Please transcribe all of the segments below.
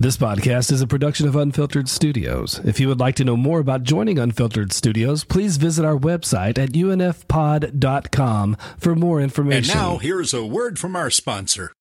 This podcast is a production of Unfiltered Studios. If you would like to know more about joining Unfiltered Studios, please visit our website at unfpod.com for more information. And now, here's a word from our sponsor.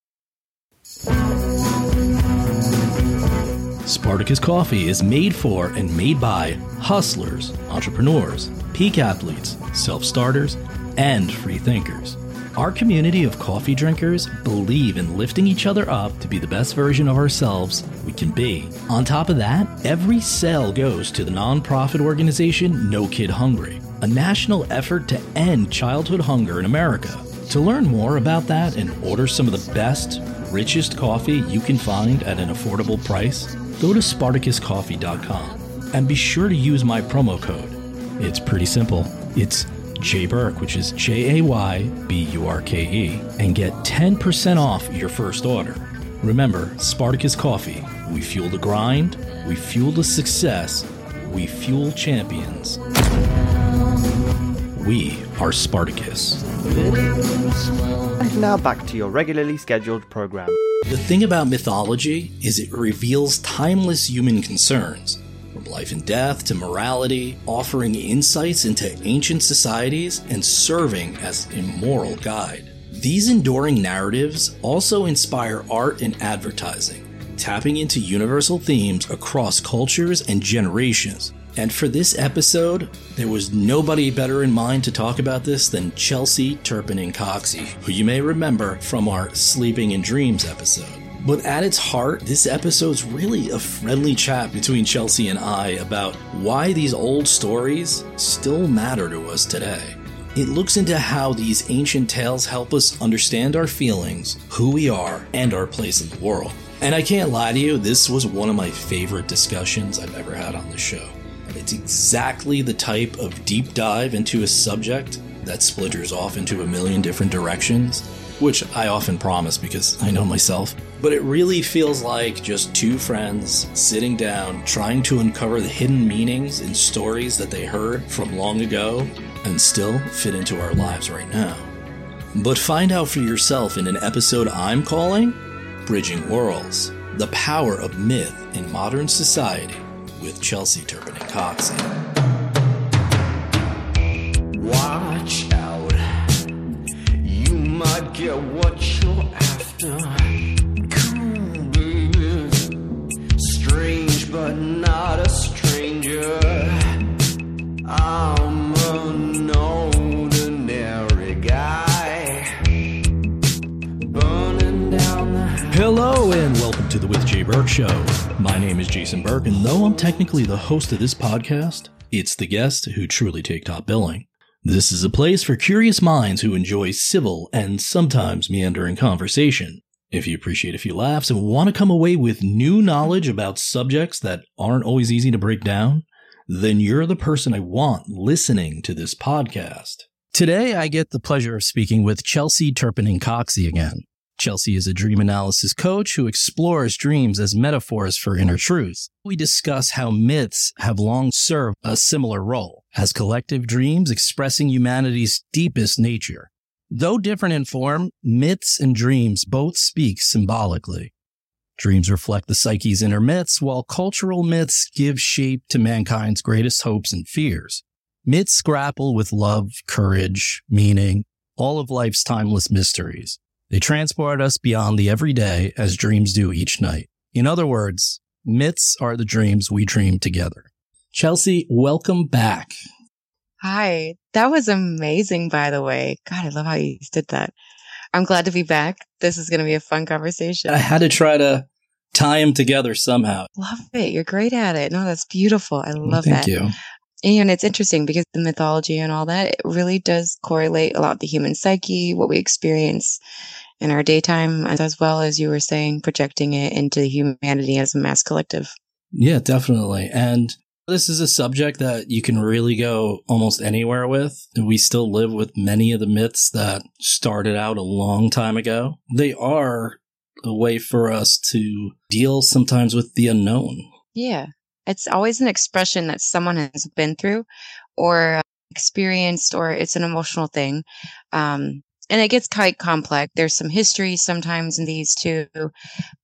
Spartacus Coffee is made for and made by hustlers, entrepreneurs, peak athletes, self starters, and free thinkers. Our community of coffee drinkers believe in lifting each other up to be the best version of ourselves we can be. On top of that, every sale goes to the nonprofit organization No Kid Hungry, a national effort to end childhood hunger in America. To learn more about that and order some of the best, richest coffee you can find at an affordable price, go to SpartacusCoffee.com and be sure to use my promo code. It's pretty simple. It's Jay Burke, which is J A Y B U R K E, and get 10% off your first order. Remember, Spartacus Coffee. We fuel the grind, we fuel the success, we fuel champions. We are Spartacus. And now back to your regularly scheduled program. The thing about mythology is it reveals timeless human concerns life and death to morality, offering insights into ancient societies and serving as a moral guide. These enduring narratives also inspire art and advertising, tapping into universal themes across cultures and generations. And for this episode, there was nobody better in mind to talk about this than Chelsey Turpening Coxsey, who you may remember from our Sleeping in Dreams episode. But at its heart, this episode's really a friendly chat between Chelsey and I about why these old stories still matter to us today. It looks into how these ancient tales help us understand our feelings, who we are, and our place in the world. And I can't lie to you, this was one of my favorite discussions I've ever had on the show. It's exactly the type of deep dive into a subject that splinters off into a million different directions, which I often promise because I know myself. But it really feels like just two friends sitting down trying to uncover the hidden meanings in stories that they heard from long ago and still fit into our lives right now. But find out for yourself in an episode I'm calling Bridging Worlds The Power of Myth in Modern Society with Chelsey Turpening Coxsey. Get what you're after. Cool, baby. Strange, but not a stranger. I'm an ordinary guy. Burning down the Hello and welcome to the With Jay Burke Show. My name is Jason Burke, and though I'm technically the host of this podcast, it's the guests who truly take top billing. This is a place for curious minds who enjoy civil and sometimes meandering conversation. If you appreciate a few laughs and want to come away with new knowledge about subjects that aren't always easy to break down, then you're the person I want listening to this podcast. Today, I get the pleasure of speaking with Chelsey Turpening Coxsey again. Chelsey is a dream analysis coach who explores dreams as metaphors for inner truth. We discuss how myths have long served a similar role as collective dreams expressing humanity's deepest nature. Though different in form, myths and dreams both speak symbolically. Dreams reflect the psyche's inner myths, while cultural myths give shape to mankind's greatest hopes and fears. Myths grapple with love, courage, meaning, all of life's timeless mysteries. They transport us beyond the everyday as dreams do each night. In other words, myths are the dreams we dream together. Chelsey, welcome back. Hi, that was amazing, by the way. God, I love how you did that. I'm glad to be back. This is going to be a fun conversation. I had to try to tie them together somehow. love it. You're great at it. No, that's beautiful. I love Thank that. Thank you. And it's interesting because the mythology and all that, it really does correlate a lot the human psyche, what we experience in our daytime, as well as you were saying, projecting it into humanity as a mass collective. Yeah, definitely. And this is a subject that you can really go almost anywhere with. We still live with many of the myths that started out a long time ago. They are a way for us to deal sometimes with the unknown. Yeah. It's always an expression that someone has been through or experienced, or it's an emotional thing. Um, and it gets quite complex. There's some history sometimes in these too,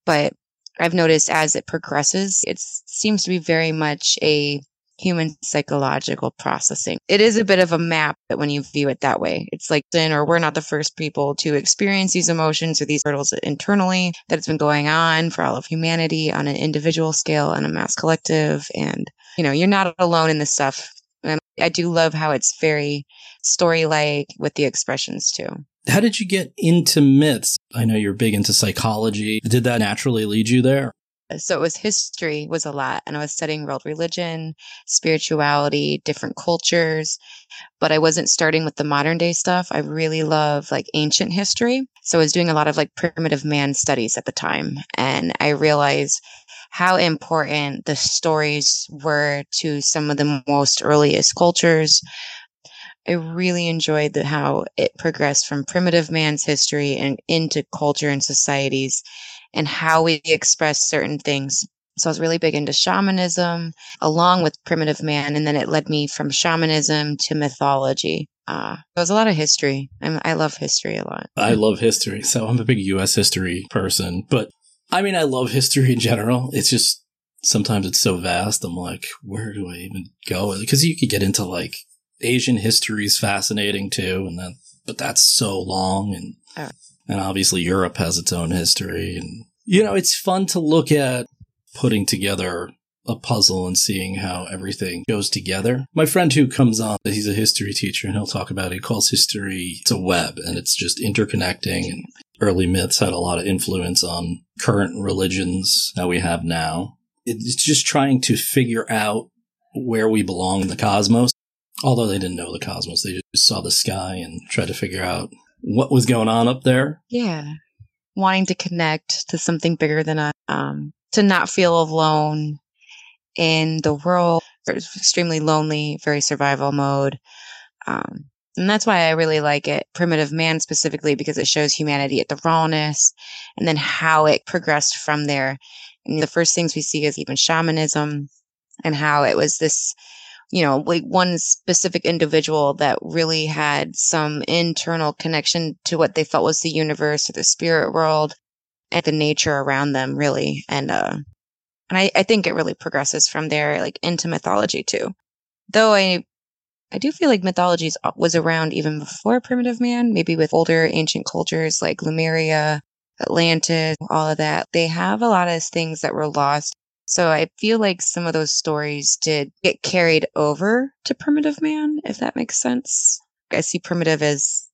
but I've noticed as it progresses, it seems to be very much a human psychological processing. It is a bit of a map that when you view it that way, it's like then or we're not the first people to experience these emotions or these hurdles internally that it's been going on for all of humanity on an individual scale and a mass collective. And, you know, you're not alone in this stuff. And I do love how it's very story like with the expressions too. How did you get into myths? I know you're big into psychology. Did that naturally lead you there? Uh, so it was history was a lot and i was studying world religion spirituality different cultures but i wasn't starting with the modern day stuff. I really love like ancient history so i was doing a lot of like primitive man studies at the time and i realized how important the stories were to some of the most earliest cultures. I really enjoyed the, how it progressed from primitive man's history and into culture and societies and how we express certain things. So I was really big into shamanism along with primitive man. And then it led me from shamanism to mythology. Uh, there was a lot of history. i I love history a lot. I love history. So I'm a big US history person. But I mean, I love history in general. It's just sometimes it's so vast. I'm like, where do I even go? Because you could get into like Asian history is fascinating too. And then, but that's so long. And oh. And obviously Europe has its own history. And, you know, it's fun to look at putting together a puzzle and seeing how everything goes together. My friend who comes on, he's a history teacher and he'll talk about it. He calls history, it's a web and it's just interconnecting and early myths had a lot of influence on current religions that we have now. It's just trying to figure out where we belong in the cosmos. Although they didn't know the cosmos, they just saw the sky and tried to figure out what was going on up there. Yeah. Wanting to connect to something bigger than us, um, to not feel alone in the world, extremely lonely, very survival mode. Um, and that's why I really like it, Primitive Man specifically, because it shows humanity at the rawness and then how it progressed from there. And the first things we see is even shamanism and how it was this you know, like one specific individual that really had some internal connection to what they felt was the universe or the spirit world and the nature around them, really. And, uh, and I, I think it really progresses from there, like into mythology too. Though I, I do feel like mythology was around even before primitive man, maybe with older ancient cultures like Lemuria, Atlantis, all of that. They have a lot of things that were lost so I feel like some of those stories did get carried over to Primitive Man, if that makes sense. I see Primitive as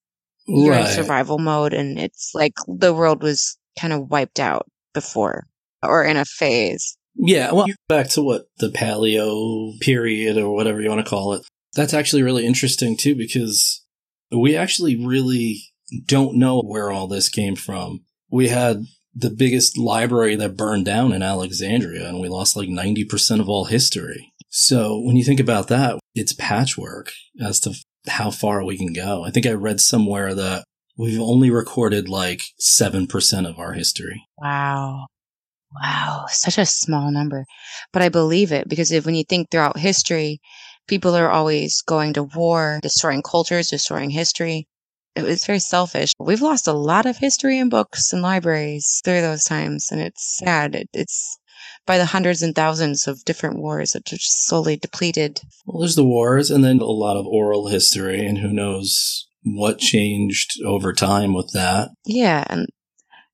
you're right. in survival mode and it's like the world was kind of wiped out before or in a phase. Yeah, well, back to what the paleo period or whatever you want to call it. That's actually really interesting too because we actually really don't know where all this came from. We had the biggest library that burned down in Alexandria and we lost like 90% of all history. So when you think about that, it's patchwork as to how far we can go. I think I read somewhere that we've only recorded like 7% of our history. Wow. Wow. Such a small number. But I believe it because if, when you think throughout history, people are always going to war, destroying cultures, destroying history it was very selfish. We've lost a lot of history and books and libraries through those times, and it's sad. It, it's by the hundreds and thousands of different wars that are just slowly depleted. Well, there's the wars, and then a lot of oral history, and who knows what changed over time with that. Yeah, and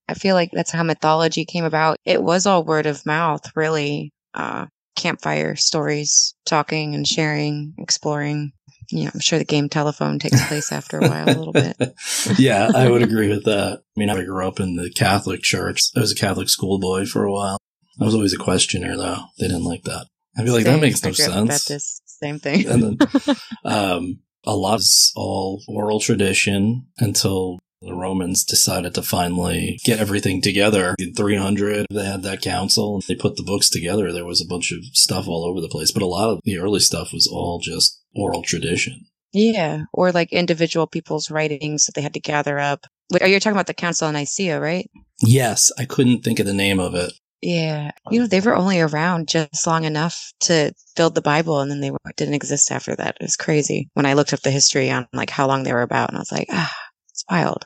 I feel like that's how mythology came about. It was all word of mouth, really. Uh, campfire stories, talking and sharing, exploring yeah, I'm sure the game telephone takes place after a while, a little bit. yeah, I would agree with that. I mean, I grew up in the Catholic church. I was a Catholic schoolboy for a while. I was always a questioner, though. They didn't like that. I'd be like, same. that makes no sense. Baptist, same thing. and then, um, a lot is all oral tradition until the Romans decided to finally get everything together. In 300, they had that council. They put the books together. There was a bunch of stuff all over the place, but a lot of the early stuff was all just oral tradition. Yeah, or like individual people's writings that they had to gather up. Are you talking about the Council of Nicaea, right? Yes, I couldn't think of the name of it. Yeah, you know they were only around just long enough to build the Bible, and then they didn't exist after that. It was crazy when I looked up the history on like how long they were about, and I was like, ah, it's wild.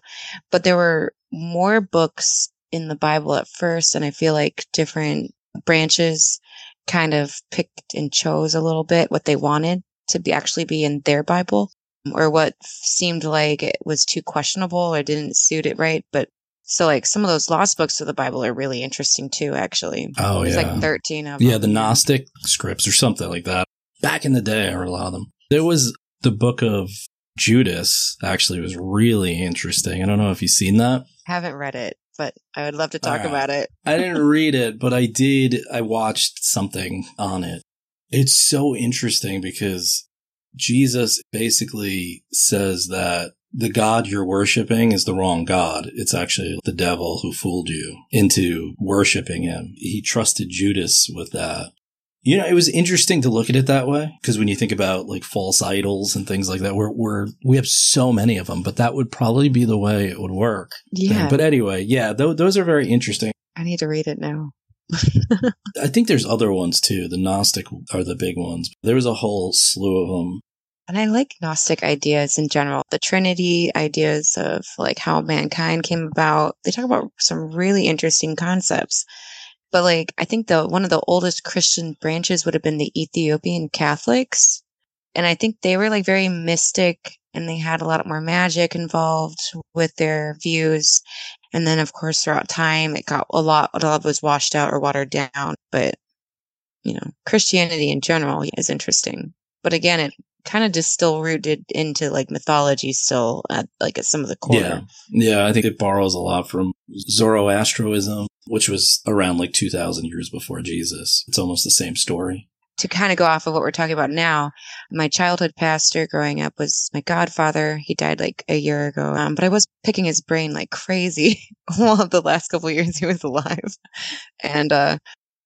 But there were more books in the Bible at first, and I feel like different branches kind of picked and chose a little bit what they wanted to be actually be in their Bible or what seemed like it was too questionable or didn't suit it right. But so like some of those lost books of the Bible are really interesting too, actually. Oh, There's yeah. like 13 of them. Yeah, them. the Gnostic scripts or something like that. Back in the day, I read a lot of them. There was the book of Judas, actually, was really interesting. I don't know if you've seen that. Haven't read it, but I would love to talk right. about it. I didn't read it, but I did. I watched something on it. It's so interesting because Jesus basically says that the God you're worshiping is the wrong God. It's actually the devil who fooled you into worshiping him. He trusted Judas with that. You know, it was interesting to look at it that way because when you think about like false idols and things like that, we're, we're, we have so many of them, but that would probably be the way it would work. Yeah. But anyway, yeah, th- those are very interesting. I need to read it now. I think there's other ones too. The Gnostic are the big ones. There was a whole slew of them. And I like Gnostic ideas in general. The Trinity ideas of like how mankind came about. They talk about some really interesting concepts. But like I think the one of the oldest Christian branches would have been the Ethiopian Catholics. And I think they were like very mystic and they had a lot more magic involved with their views. And then of course throughout time it got a lot a lot was washed out or watered down. But you know, Christianity in general is interesting. But again, it kind of just still rooted into like mythology still at like at some of the core. Yeah. Yeah, I think it borrows a lot from Zoroastrianism, which was around like 2000 years before Jesus. It's almost the same story. To kind of go off of what we're talking about now, my childhood pastor growing up was my godfather. He died like a year ago, um, but I was picking his brain like crazy while the last couple years he was alive. And uh,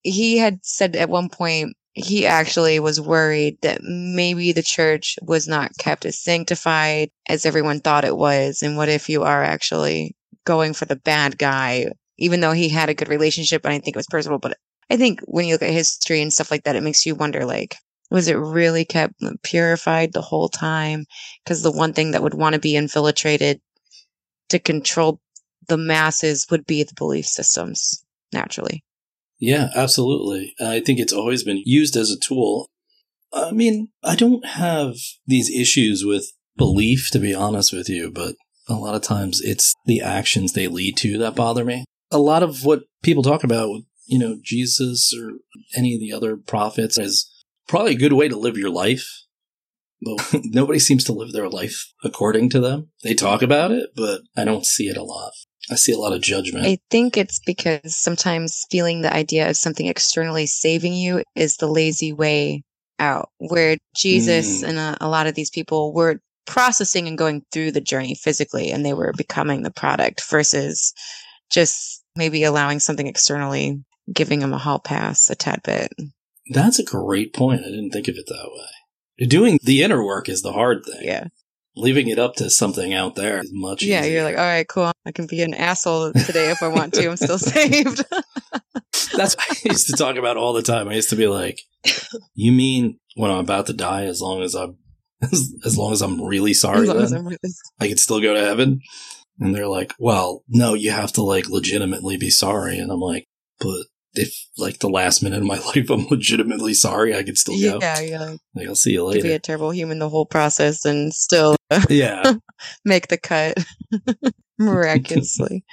he had said at one point he actually was worried that maybe the church was not kept as sanctified as everyone thought it was. And what if you are actually going for the bad guy, even though he had a good relationship and I think it was personal, but I think when you look at history and stuff like that, it makes you wonder like, was it really kept purified the whole time? Because the one thing that would want to be infiltrated to control the masses would be the belief systems, naturally. Yeah, absolutely. I think it's always been used as a tool. I mean, I don't have these issues with belief, to be honest with you, but a lot of times it's the actions they lead to that bother me. A lot of what people talk about, with, you know, Jesus or any of the other prophets is probably a good way to live your life. But nobody seems to live their life according to them. They talk about it, but I don't see it a lot. I see a lot of judgment. I think it's because sometimes feeling the idea of something externally saving you is the lazy way out, where Jesus Mm. and a, a lot of these people were processing and going through the journey physically and they were becoming the product versus just maybe allowing something externally giving them a hall pass a tad bit. That's a great point. I didn't think of it that way. Doing the inner work is the hard thing. Yeah. Leaving it up to something out there is much Yeah. easier. You're like, all right, cool. I can be an asshole today if I want to. I'm still saved. That's what I used to talk about all the time. I used to be like, "You mean when I'm about to die, as long as I'm, as, as long as I'm really sorry, As long as I'm really- I can still go to heaven?" And they're like, "Well, no, you have to like legitimately be sorry." And I'm like, "But if like the last minute of my life I'm legitimately sorry, I could still go. yeah. You're like, I'll see you to be a terrible human the whole process and still yeah, make the cut miraculously.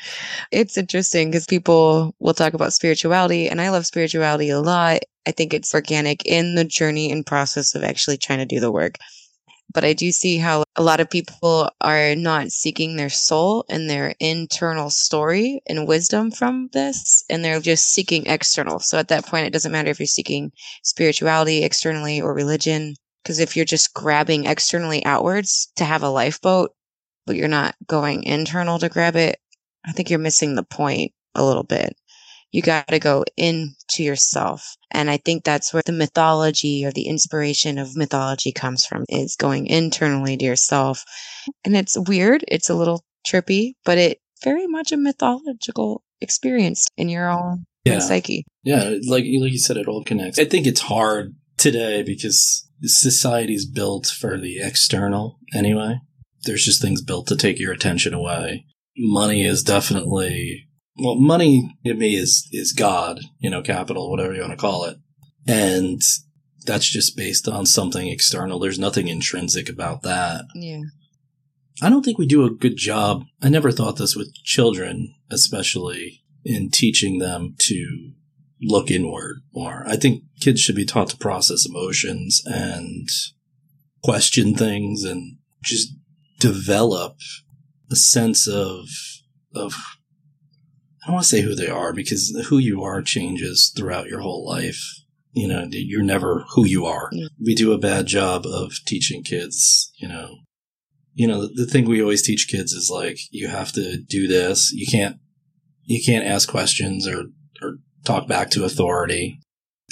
it's interesting because people will talk about spirituality, and I love spirituality a lot. I think it's organic in the journey and process of actually trying to do the work. But I do see how a lot of people are not seeking their soul and their internal story and wisdom from this, and they're just seeking external. So at that point, it doesn't matter if you're seeking spirituality externally or religion, because if you're just grabbing externally outwards to have a lifeboat, but you're not going internal to grab it, I think you're missing the point a little bit. You got to go into yourself. And I think that's where the mythology or the inspiration of mythology comes from is going internally to yourself. And it's weird. It's a little trippy, but it very much a mythological experience in your own yeah. psyche. Yeah, like like you said, it all connects. I think it's hard today because society's built for the external anyway. There's just things built to take your attention away. Money is definitely well, money to me is is God, you know, capital, whatever you want to call it, and that's just based on something external. There's nothing intrinsic about that. Yeah. I don't think we do a good job. I never thought this with children, especially in teaching them to look inward more. I think kids should be taught to process emotions and question things and just develop a sense of of I don't want to say who they are because who you are changes throughout your whole life. You know, you're never who you are. Yeah. We do a bad job of teaching kids, you know. You know, the, the thing we always teach kids is like you have to do this. You can't you can't ask questions or or talk back to authority.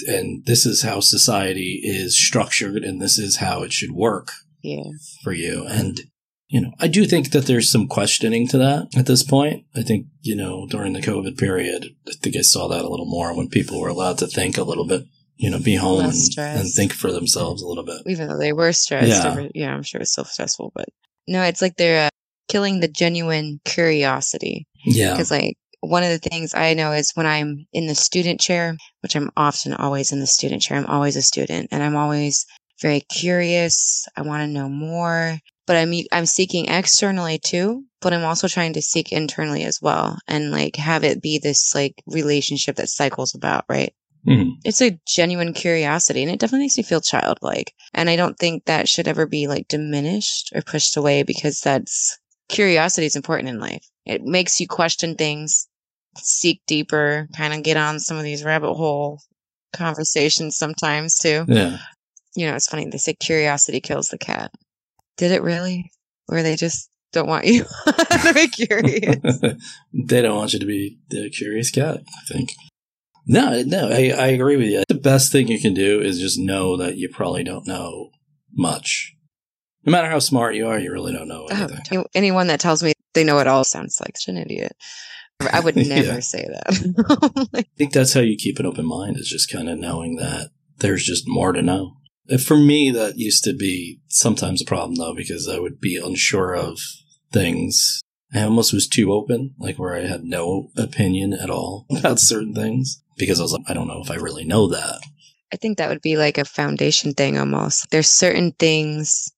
And this is how society is structured and this is how it should work Yeah. for you. And, you know, I do think that there's some questioning to that at this point. I think, you know, during the COVID period, I think I saw that a little more when people were allowed to think a little bit, you know, be home and, and think for themselves a little bit. Even though they were stressed. Yeah. yeah, I'm sure it was still stressful, but no, it's like they're uh, killing the genuine curiosity. Yeah. Because, like, one of the things I know is when I'm in the student chair, which I'm often always in the student chair, I'm always a student and I'm always very curious. I want to know more, but I'm, I'm seeking externally too, but I'm also trying to seek internally as well and like have it be this like relationship that cycles about, right? Mhm. It's a genuine curiosity and it definitely makes me feel childlike. And I don't think that should ever be like diminished or pushed away because that's curiosity is important in life. It makes you question things, seek deeper, kind of get on some of these rabbit hole conversations sometimes too. Yeah. You know, it's funny. They say curiosity kills the cat. Did it really? Or they just don't want you to be curious? they don't want you to be the curious cat, I think. No, no, I, I agree with you. The best thing you can do is just know that you probably don't know much. No matter how smart you are, you really don't know Oh, anything. any- anyone that tells me they know it all sounds like such an idiot. I would never Yeah. say that. I think that's how you keep an open mind is just kind of knowing that there's just more to know. For me, that used to be sometimes a problem though, because I would be unsure of things. I almost was too open, like where I had no opinion at all about certain things because I was like, I don't know if I really know that. I think that would be like a foundation thing almost. There's certain things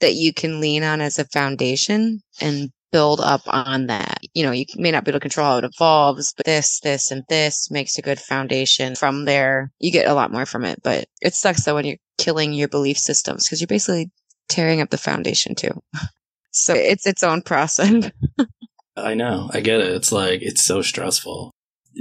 that you can lean on as a foundation and build up on that. You know, you may not be able to control how it evolves, but this, this, and this makes a good foundation. From there, you get a lot more from it. But it sucks though when you're killing your belief systems because you're basically tearing up the foundation too. So it's its own process. I know. I get it. It's like, it's so stressful.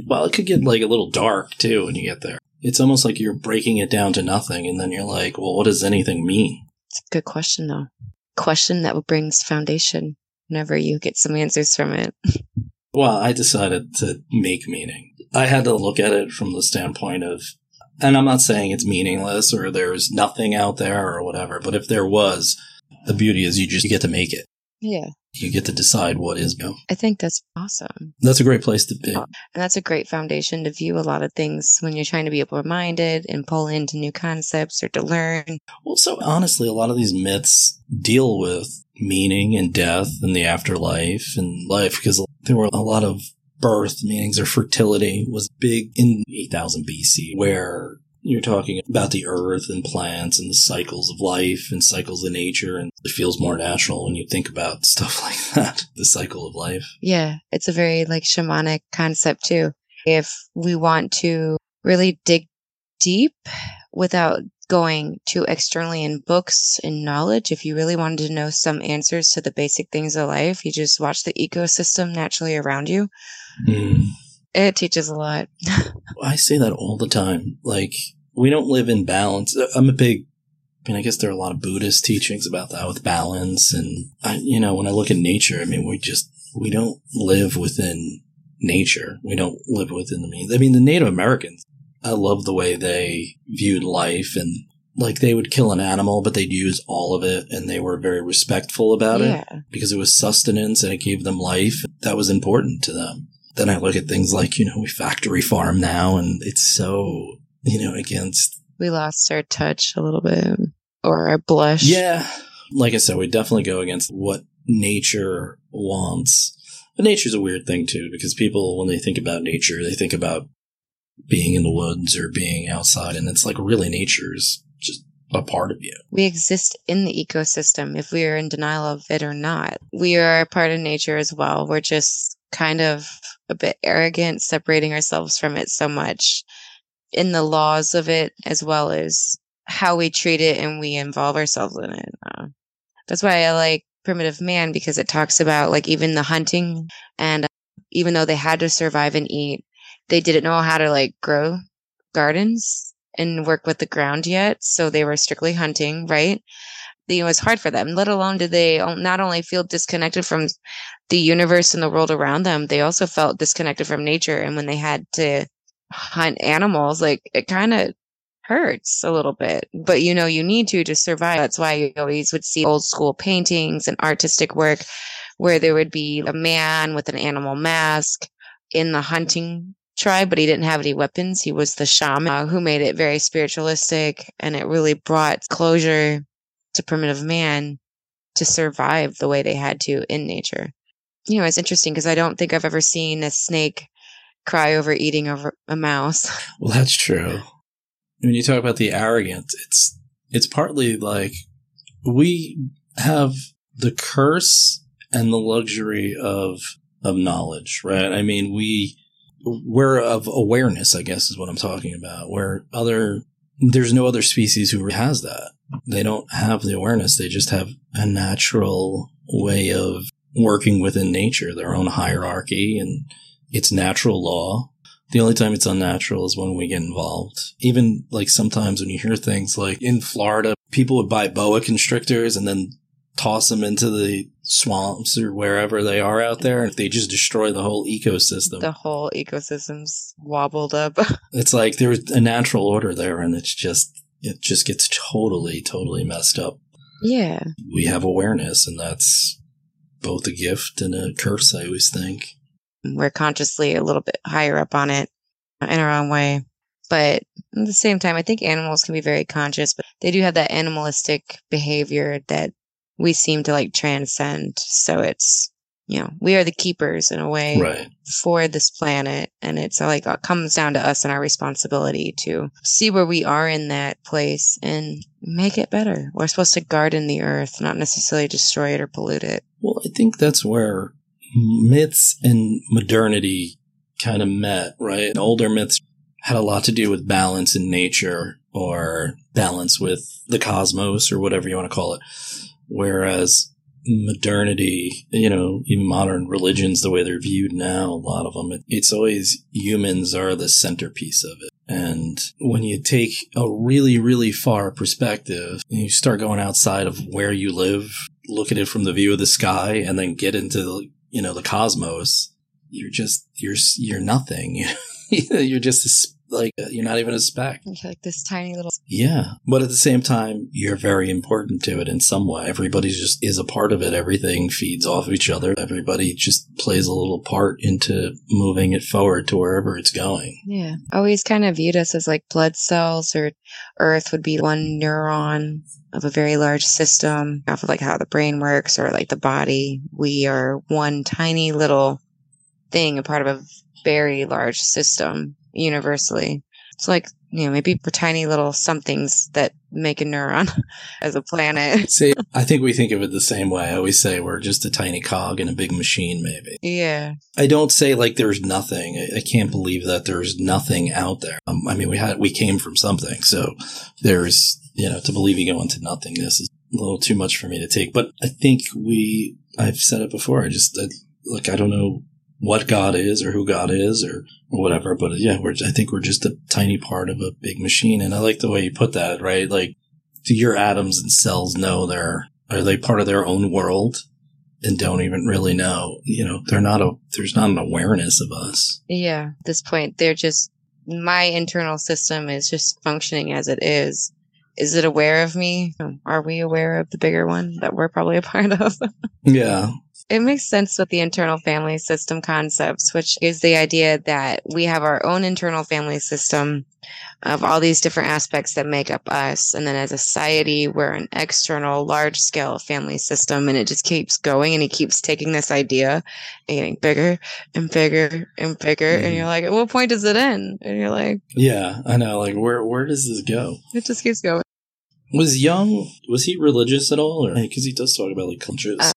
Well, it could get like a little dark too when you get there. It's almost like you're breaking it down to nothing. And then you're like, well, what does anything mean? It's a good question though. Question that brings foundation whenever you get some answers from it. Well, I decided to make meaning. I had to look at it from the standpoint of, and I'm not saying it's meaningless or there's nothing out there or whatever, but if there was, the beauty is you just you get to make it. Yeah. You get to decide what is go. I think that's awesome. That's a great place to be. Um, and that's a great foundation to view a lot of things when you're trying to be open minded and pull into new concepts or to learn. Well, so honestly, a lot of these myths deal with meaning and death and the afterlife and life because there were a lot of birth meanings or fertility was big in 8000 BC where you're talking about the earth and plants and the cycles of life and cycles of nature and it feels more natural when you think about stuff like that the cycle of life Yeah. It's a very like shamanic concept too. If we want to really dig deep without going to externally in books and knowledge, if you really wanted to know some answers to the basic things of life, you just watch the ecosystem naturally around you. Mm. It teaches a lot. I say that all the time. Like, we don't live in balance. I'm a big, I mean, I guess there are a lot of Buddhist teachings about that with balance. And, I, you know, when I look at nature, I mean, we just, we don't live within nature. We don't live within the means. I mean, the Native Americans, I love the way they viewed life and like they would kill an animal, but they'd use all of it and they were very respectful about it because it was sustenance and it gave them life. That was important to them. Then I look at things like, you know, we factory farm now and it's so, you know, against. We lost our touch a little bit or our blush. Yeah. Like I said, we definitely go against what nature wants. But nature's a weird thing too, because people, when they think about nature, they think about being in the woods or being outside, and it's like really nature's just a part of you. We exist in the ecosystem if we are in denial of it or not. We are a part of nature as well. We're just kind of a bit arrogant, separating ourselves from it so much in the laws of it as well as how we treat it and we involve ourselves in it. Uh, that's why I like Primitive Man because it talks about like even the hunting and uh, even though they had to survive and eat, they didn't know how to like grow gardens and work with the ground yet. So they were strictly hunting, right? It was hard for them, let alone did they not only feel disconnected from the universe and the world around them, they also felt disconnected from nature. And when they had to hunt animals, like it kind of hurts a little bit, but you know, you need to to survive. That's why you always would see old school paintings and artistic work where there would be a man with an animal mask in the hunting tribe, but he didn't have any weapons. He was the shaman uh, who made it very spiritualistic and it really brought closure to primitive man to survive the way they had to in nature. You know, it's interesting because I don't think I've ever seen a snake cry over eating over a mouse. Well, that's true. When you talk about the arrogance, it's it's partly like we have the curse and the luxury of of knowledge, right? I mean, we we're of awareness, I guess is what I'm talking about. Where other there's no other species who has that. They don't have the awareness. They just have a natural way of working within nature, their own hierarchy and it's natural law. The only time it's unnatural is when we get involved. Even like sometimes when you hear things like in Florida, people would buy boa constrictors and then toss them into the swamps or wherever they are out there and they just destroy the whole ecosystem. The whole ecosystem's wobbled up. it's like there's a natural order there and it's just it just gets totally totally messed up. Yeah. We have awareness and that's both a gift and a curse I always think. We're consciously a little bit higher up on it in our own way. But at the same time, I think animals can be very conscious, but they do have that animalistic behavior that we seem to like transcend. So it's, you know, we are the keepers in a way right. for this planet. And it's like, it comes down to us and our responsibility to see where we are in that place and make it better. We're supposed to garden the earth, not necessarily destroy it or pollute it. Well, I think that's where myths and modernity kind of met, right? Older myths had a lot to do with balance in nature or balance with the cosmos or whatever you want to call it. Whereas modernity, you know, even modern religions, the way they're viewed now, a lot of them, it's always humans are the centerpiece of it. And when you take a really, really far perspective, you start going outside of where you live, look at it from the view of the sky, and then get into, the, you know, the cosmos, you're just, you're, you're nothing. you're just a like uh, you're not even a speck. You're like this tiny little. Yeah, but at the same time, you're very important to it in some way. Everybody just is a part of it. Everything feeds off of each other. Everybody just plays a little part into moving it forward to wherever it's going. Yeah, always kind of viewed us as like blood cells, or Earth would be one neuron of a very large system off of like how the brain works or like the body. We are one tiny little thing, a part of a very large system universally. It's like, you know, maybe for tiny little somethings that make a neuron as a planet. See, I think we think of it the same way. I always say we're just a tiny cog in a big machine, maybe. Yeah. I don't say like there's nothing. I, I can't believe that there's nothing out there. Um, I mean, we had, we came from something. So there's, you know, to believe you go into nothingness is a little too much for me to take. But I think we, I've said it before. I just, I, look, I don't know what God is or who God is or, or whatever. But yeah, we're, I think we're just a tiny part of a big machine. And I like the way you put that, right? Like, do your atoms and cells know they're, are they part of their own world and don't even really know? You know, they're not a, there's not an awareness of us. Yeah. At this point, they're just, my internal system is just functioning as it is. Is it aware of me? Are we aware of the bigger one that we're probably a part of? Yeah. It makes sense with the internal family system concepts, which is the idea that we have our own internal family system of all these different aspects that make up us. And then as a society, we're an external, large scale family system. And it just keeps going and it keeps taking this idea and getting bigger and bigger and bigger. Mhm. And you're like, at what point does it end? And you're like, Yeah, I know. Like, where where does this go? it just keeps going. Was Jung was he religious at all, or because he does talk about like cultures? Uh,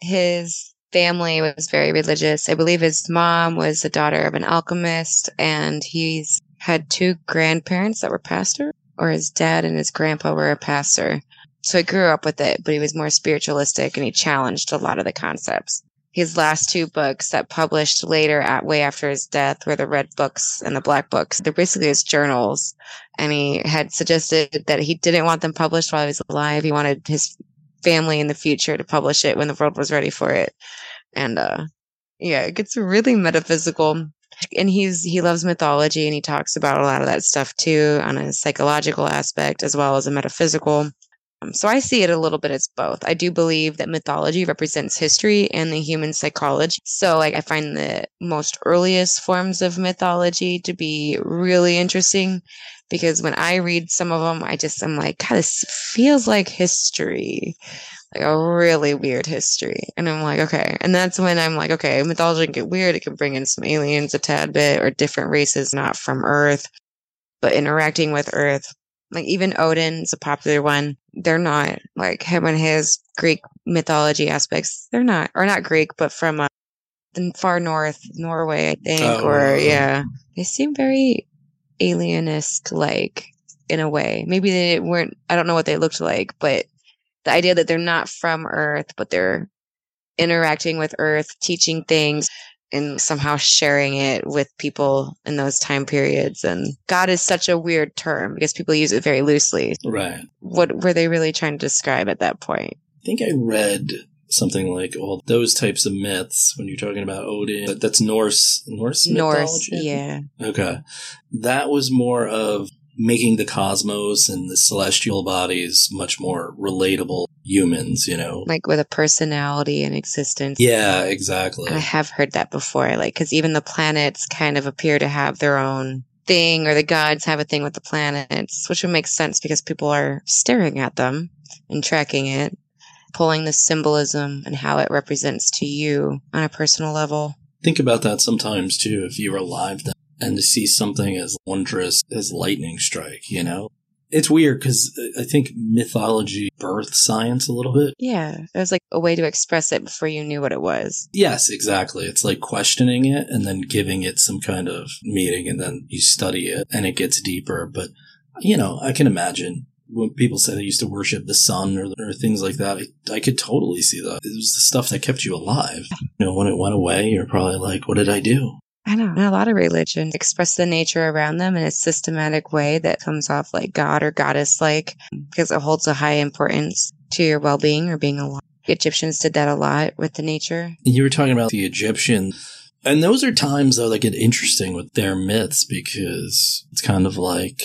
His family was very religious. I believe his mom was the daughter of an alchemist and he's had two grandparents that were pastor or his dad and his grandpa were a pastor. So he grew up with it, but he was more spiritualistic and he challenged a lot of the concepts. His last two books that published later at way after his death were the red books and the black books. They're basically his journals. And he had suggested that he didn't want them published while he was alive. He wanted his family in the future to publish it when the world was ready for it. And uh yeah, it gets really metaphysical. And he's he loves mythology and he talks about a lot of that stuff too on a psychological aspect as well as a metaphysical. Um, so I see it a little bit as both. I do believe that mythology represents history and the human psychology. So like I find the most earliest forms of mythology to be really interesting because when I read some of them, I just I'm like, God, this feels like history, like a really weird history. And I'm like, okay. And that's when I'm like, okay, mythology can get weird. It can bring in some aliens a tad bit or different races not from Earth, but interacting with Earth. Like even Odin's a popular one. They're not like him and his Greek mythology aspects. They're not, or not Greek, but from uh, the far north, Norway, I think. Oh, or yeah, they seem very alien-esque, like in a way. Maybe they weren't. I don't know what they looked like, but the idea that they're not from Earth, but they're interacting with Earth, teaching things, and somehow sharing it with people in those time periods. And God is such a weird term because people use it very loosely. right. What were they really trying to describe at that point? I think I read something like all those types of myths when you're talking about Odin. that- That's Norse Norse Norse, mythology. yeah. Okay, that was more of making the cosmos and the celestial bodies much more relatable humans. You know. Like with a personality and existence. yeah, exactly. I have heard that before, like, because even the planets kind of appear to have their own thing, or the gods have a thing with the planets, which would make sense because people are staring at them and tracking it, pulling the symbolism and how it represents to you on a personal level. Think about that sometimes too. If you were alive then, and to see something as wondrous as lightning strike, you know, it's weird because uh, I think mythology birth science a little bit. Yeah, it was like a way to express it before you knew what it was. Yes, exactly. It's like questioning it and then giving it some kind of meaning, and then you study it and it gets deeper. But you know, I can imagine when people say they used to worship the sun or, or things like that. I, I could totally see that. It was the stuff that kept you alive. You know, when it went away, you're probably like, "What did I do?" I know. A lot of religions express the nature around them in a systematic way that comes off like God or goddess like because it holds a high importance to your well being or being alive. Egyptians did that a lot with the nature. You were talking about the Egyptian. And those are times though that get interesting with their myths because it's kind of like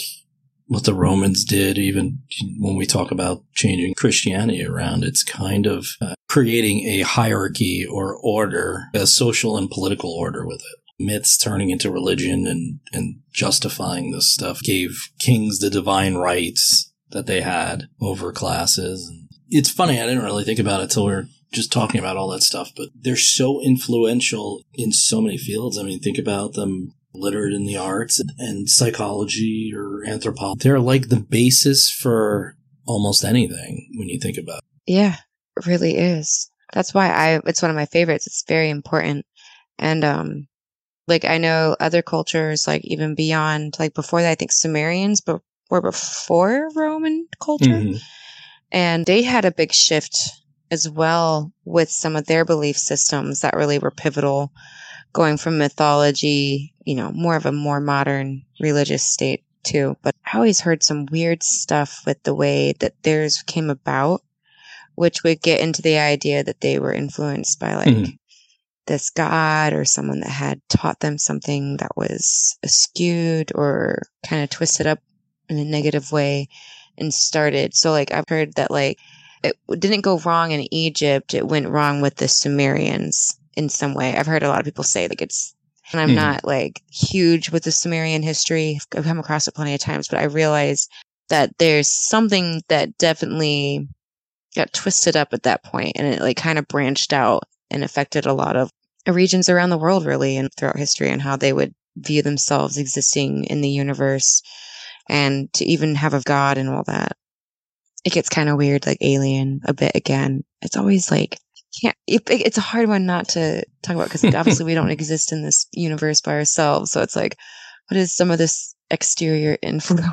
what the Romans did, even when we talk about changing Christianity around. It's kind of uh, creating a hierarchy or order, a social and political order with it. Myths turning into religion and, and justifying this stuff gave kings the divine rights that they had over classes. It's funny, I didn't really think about it till we are just talking about all that stuff, but they're so influential in so many fields. I mean, think about them littered in the arts and, psychology or anthropology. They're like the basis for almost anything when you think about it. Yeah, it really is. That's why I it's one of my favorites. It's very important. And um like I know other cultures like even beyond like before that I think Sumerians but were before Roman culture. Mhm. And they had a big shift as well with some of their belief systems that really were pivotal, going from mythology, you know, more of a more modern religious state too. But I always heard some weird stuff with the way that theirs came about, which would get into the idea that they were influenced by like Mhm. this god or someone that had taught them something that was skewed or kind of twisted up in a negative way and started. So like I've heard that like it didn't go wrong in Egypt. It went wrong with the Sumerians in some way. I've heard a lot of people say like it's, and I'm Mhm. not like huge with the Sumerian history. I've come across it plenty of times, but I realize that there's something that definitely got twisted up at that point and it like kind of branched out and affected a lot of regions around the world really and throughout history and how they would view themselves existing in the universe and to even have a god and all that it gets kind of weird like alien a bit again it's always like can't it, it's a hard one not to talk about because obviously we don't exist in this universe by ourselves so it's like what is some of this exterior influence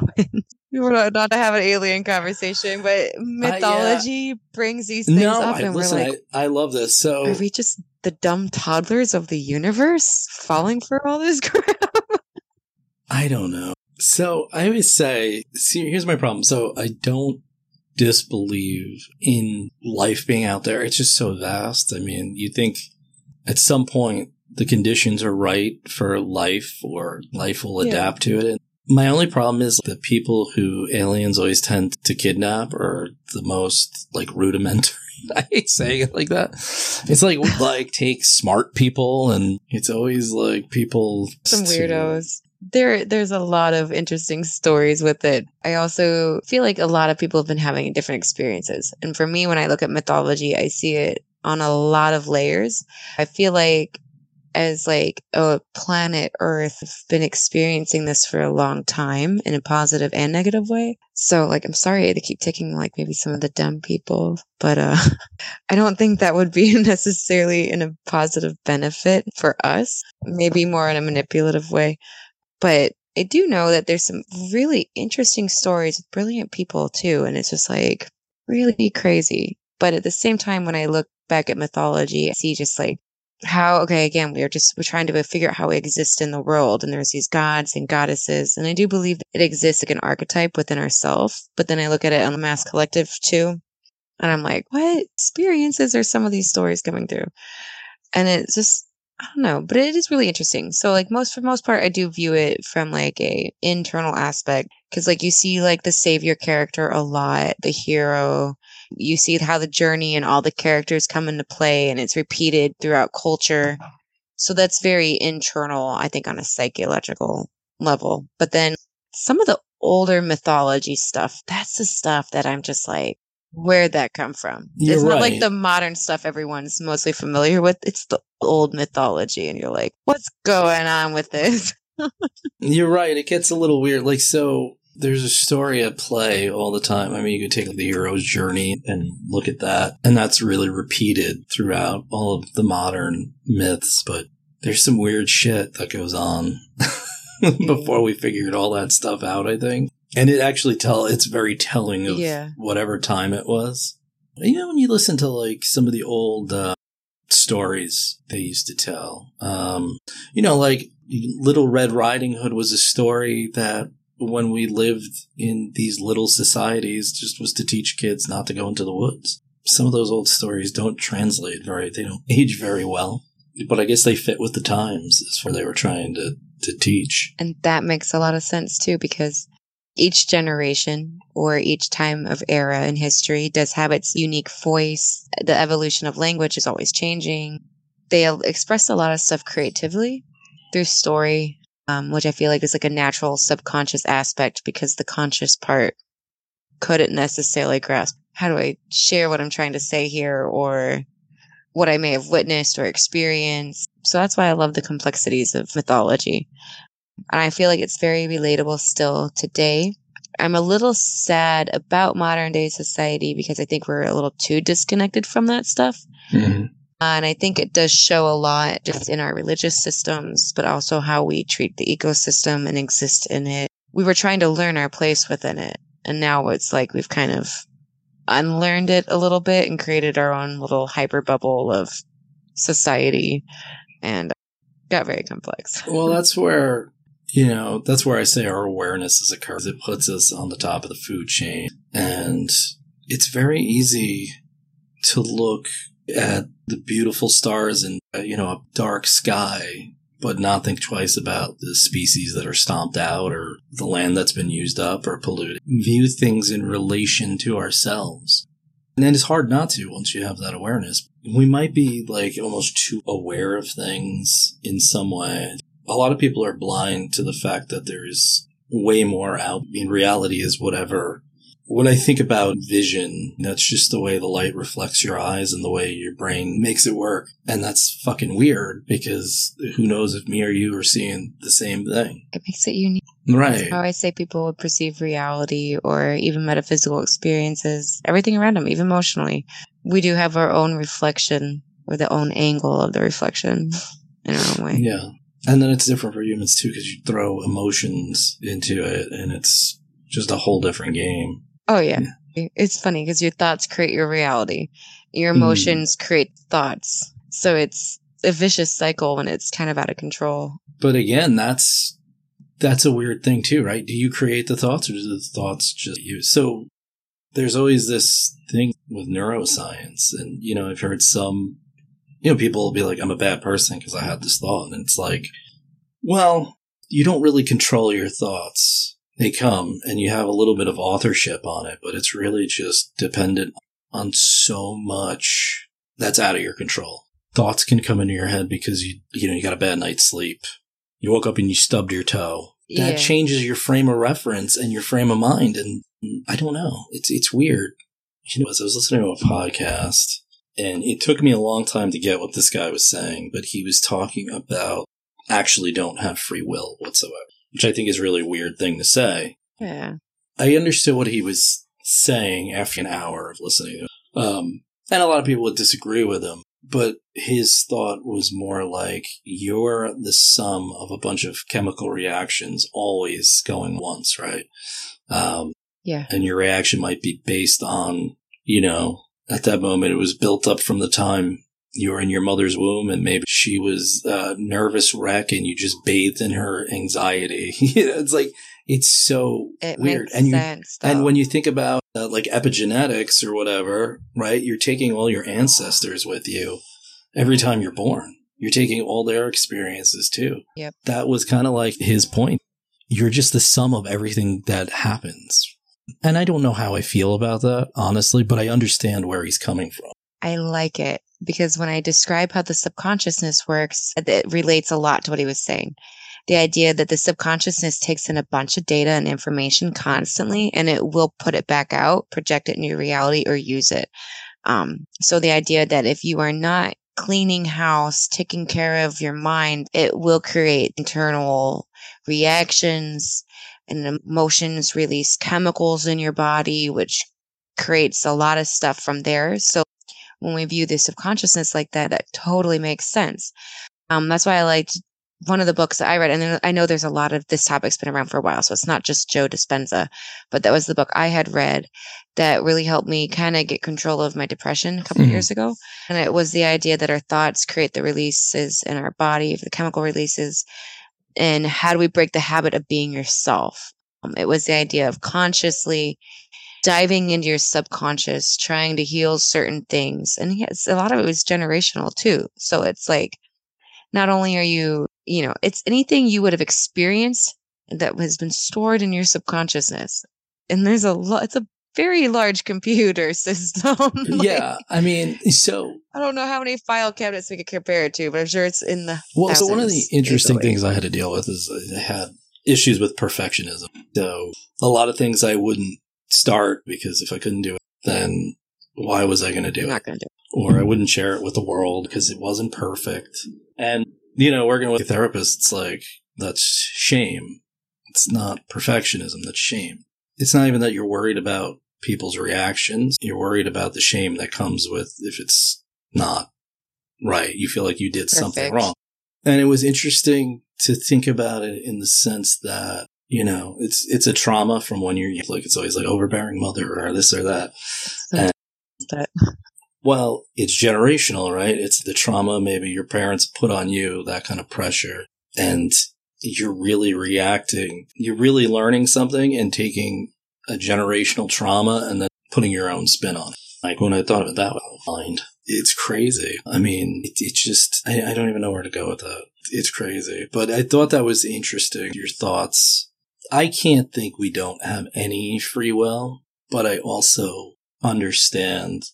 we were not, not to have an alien conversation but mythology brings these things no, up I, and listen, we're like I, I love this. So are we just the dumb toddlers of the universe falling for all this crap I don't know. So I always say, see, here's my problem. So I don't disbelieve in life being out there. It's just so vast. I mean, you think at some point the conditions are right for life or life will Yeah. adapt to it. And my only problem is the people who aliens always tend to kidnap are the most like rudimentary. I hate saying it like that. It's like like take smart people and it's always like people some weirdos. There, there's a lot of interesting stories with it. I also feel like a lot of people have been having different experiences. And for me, when I look at mythology, I see it on a lot of layers. I feel like as like a planet Earth, have been experiencing this for a long time in a positive and negative way. So like, I'm sorry to keep taking like maybe some of the dumb people, but, uh, I don't think that would be necessarily in a positive benefit for us. Maybe more in a manipulative way. But I do know that there's some really interesting stories with brilliant people too. And it's just like really crazy. But at the same time, when I look back at mythology, I see just like how, okay, again, we are just, we're trying to figure out how we exist in the world. And there's these gods and goddesses. And I do believe that it exists like an archetype within ourselves. But then I look at it on the mass collective too. And I'm like, what experiences are some of these stories coming through? And it's just, I don't know, but it is really interesting. So like most for most part I do view it from like a internal aspect cuz like you see like the savior character a lot, the hero. You see how the journey and all the characters come into play and it's repeated throughout culture. So that's very internal, I think on a psychological level. But then some of the older mythology stuff, that's the stuff that I'm just like where'd that come from? You're it's not like the modern stuff everyone's mostly familiar with. It's the old mythology, and you're like, what's going on with this? You're right. It gets a little weird. Like, so there's a story at play all the time. I mean, you can take the hero's journey and look at that. And that's really repeated throughout all of the modern myths. But there's some weird shit that goes on before we figured all that stuff out, I think. And it actually tell, it's very telling of Yeah. whatever time it was. You know, when you listen to like some of the old, uh, stories they used to tell, um, you know, like Little Red Riding Hood was a story that when we lived in these little societies just was to teach kids not to go into the woods. Some of those old stories don't translate very, they don't age very well, but I guess they fit with the times as far they were trying to, to teach. And that makes a lot of sense too, because each generation or each time of era in history does have its unique voice. The evolution of language is always changing. They express a lot of stuff creatively through story, um, which I feel like is like a natural subconscious aspect because the conscious part couldn't necessarily grasp. How do I share what I'm trying to say here or what I may have witnessed or experienced? So that's why I love the complexities of mythology. And I feel like it's very relatable still today. I'm a little sad about modern day society because I think we're a little too disconnected from that stuff. Mm-hmm. And I think it does show a lot just in our religious systems, but also how we treat the ecosystem and exist in it. We were trying to learn our place within it. And now it's like we've kind of unlearned it a little bit and created our own little hyper bubble of society and got very complex. Well, that's where, you know, that's where I say our awareness is occurs. It puts us on the top of the food chain. And it's very easy to look at the beautiful stars and, you know, a dark sky, but not think twice about the species that are stomped out or the land that's been used up or polluted. View things in relation to ourselves. And then it's hard not to once you have that awareness. We might be like almost too aware of things in some way. A lot of people are blind to the fact that there is way more out. I mean, reality is whatever. When I think about vision, that's just the way the light reflects your eyes and the way your brain makes it work. And that's fucking weird because who knows if me or you are seeing the same thing. It makes it unique. Right. How I say people would perceive reality or even metaphysical experiences, everything around them, even emotionally. We do have our own reflection or the own angle of the reflection in our own way. Yeah. And then it's different for humans too because you throw emotions into it and it's just a whole different game. Oh yeah. It's funny because your thoughts create your reality. Your Mhm. emotions create thoughts. So it's a vicious cycle when it's kind of out of control. But again, that's that's a weird thing too, right? Do you create the thoughts or do the thoughts just you? So there's always this thing with neuroscience and you know, I've heard some you know, people will be like, I'm a bad person because I had this thought. And it's like, well, you don't really control your thoughts. They come and you have a little bit of authorship on it, but it's really just dependent on so much that's out of your control. Thoughts can come into your head because you, you know, you got a bad night's sleep. You woke up and you stubbed your toe. That Yeah. changes your frame of reference and your frame of mind. And mm, I don't know. It's, it's weird. You know, as I was listening to a podcast and it took me a long time to get what this guy was saying, but he was talking about actually don't have free will whatsoever, which I think is a really weird thing to say. Yeah. I understood what he was saying after an hour of listening to him. Um, and a lot of people would disagree with him, but his thought was more like you're the sum of a bunch of chemical reactions always going once, right? Um, Yeah. and your reaction might be based on, you know, at that moment it was built up from the time you were in your mother's womb and maybe she was a nervous wreck and you just bathed in her anxiety. you know, it's like, it's so It weird. and you, sense. and when you think about uh, like epigenetics or whatever, right? You're taking all your ancestors with you every time you're born. You're taking all their experiences too. Yep. That was kind of like his point. You're just the sum of everything that happens. And I don't know how I feel about that, honestly, but I understand where he's coming from. I like it because when I describe how the subconsciousness works, it relates a lot to what he was saying. The idea that the subconsciousness takes in a bunch of data and information constantly and it will put it back out, project it in your reality, or use it. Um, so the idea that if you are not cleaning house, taking care of your mind, it will create internal reactions and emotions, release chemicals in your body, which creates a lot of stuff from there. So when we view the subconsciousness like that, that totally makes sense. Um, that's why I liked one of the books that I read, and I know there's a lot of this topic's been around for a while, so it's not just Joe Dispenza, but that was the book I had read that really helped me kind of get control of my depression a couple Mhm. years ago. And it was the idea that our thoughts create the releases in our body, the chemical releases, and how do we break the habit of being yourself? Um, it was the idea of consciously diving into your subconscious, trying to heal certain things. And yes, a lot of it was generational too. So it's like, not only are you, you know, it's anything you would have experienced that has been stored in your subconsciousness. And there's a lot, it's a very large computer system. Like, yeah. I mean, so I don't know how many file cabinets we could compare it to, but I'm sure it's in the. Well, so one of the interesting easily. things I had to deal with is I had issues with perfectionism. So a lot of things I wouldn't start because if I couldn't do it, then why was I going to do it? not going to do Or I wouldn't share it with the world because it wasn't perfect. And, you know, working with a therapist, it's like, that's shame. It's not perfectionism. That's shame. It's not even that you're worried about people's reactions. You're worried about the shame that comes with if it's not right. You feel like you did something wrong. And it was interesting to think about it in the sense that, you know, it's, it's a trauma from when you're young. like, it's always like overbearing mother or this or that. it. But Well, it's generational, right? It's the trauma maybe your parents put on you, that kind of pressure. And you're really reacting. You're really learning something and taking a generational trauma and then putting your own spin on it. Like when I thought of it that way. It's crazy. I mean, it, it's just, I, I don't even know where to go with that. It's crazy. But I thought that was interesting. Your thoughts. I can't think we don't have any free will, but I also understand.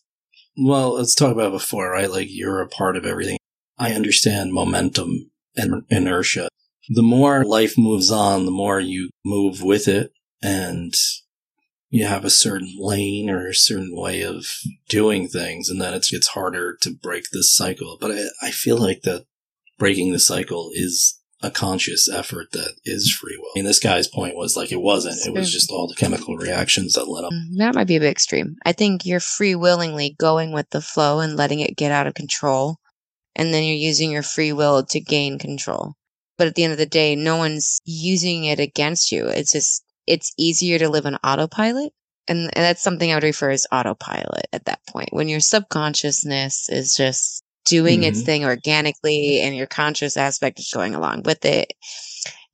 Well, let's talk about before, right? Like you're a part of everything. I understand momentum and inertia. The more life moves on, the more you move with it and you have a certain lane or a certain way of doing things. And then it's, it's harder to break this cycle. But I, I feel like that breaking the cycle is a conscious effort that is free will. I mean, this guy's point was like it wasn't. It was just all the chemical reactions that led up. Mm, That might be a bit extreme. I think you're free willingly going with the flow and letting it get out of control. And then you're using your free will to gain control. But at the end of the day, no one's using it against you. It's just, it's easier to live on autopilot. And, and that's something I would refer as autopilot at that point. When your subconsciousness is just doing its Mhm. thing organically and your conscious aspect is going along with it.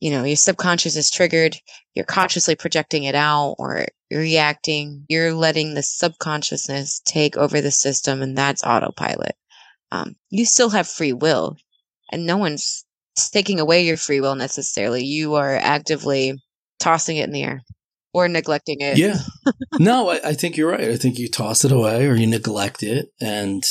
You know, your subconscious is triggered, you're consciously projecting it out or reacting. You're letting the subconsciousness take over the system, and that's autopilot. Um, you still have free will, and no one's taking away your free will necessarily. You are actively tossing it in the air or neglecting it. Yeah. no, I, I think you're right. I think you toss it away or you neglect it. And,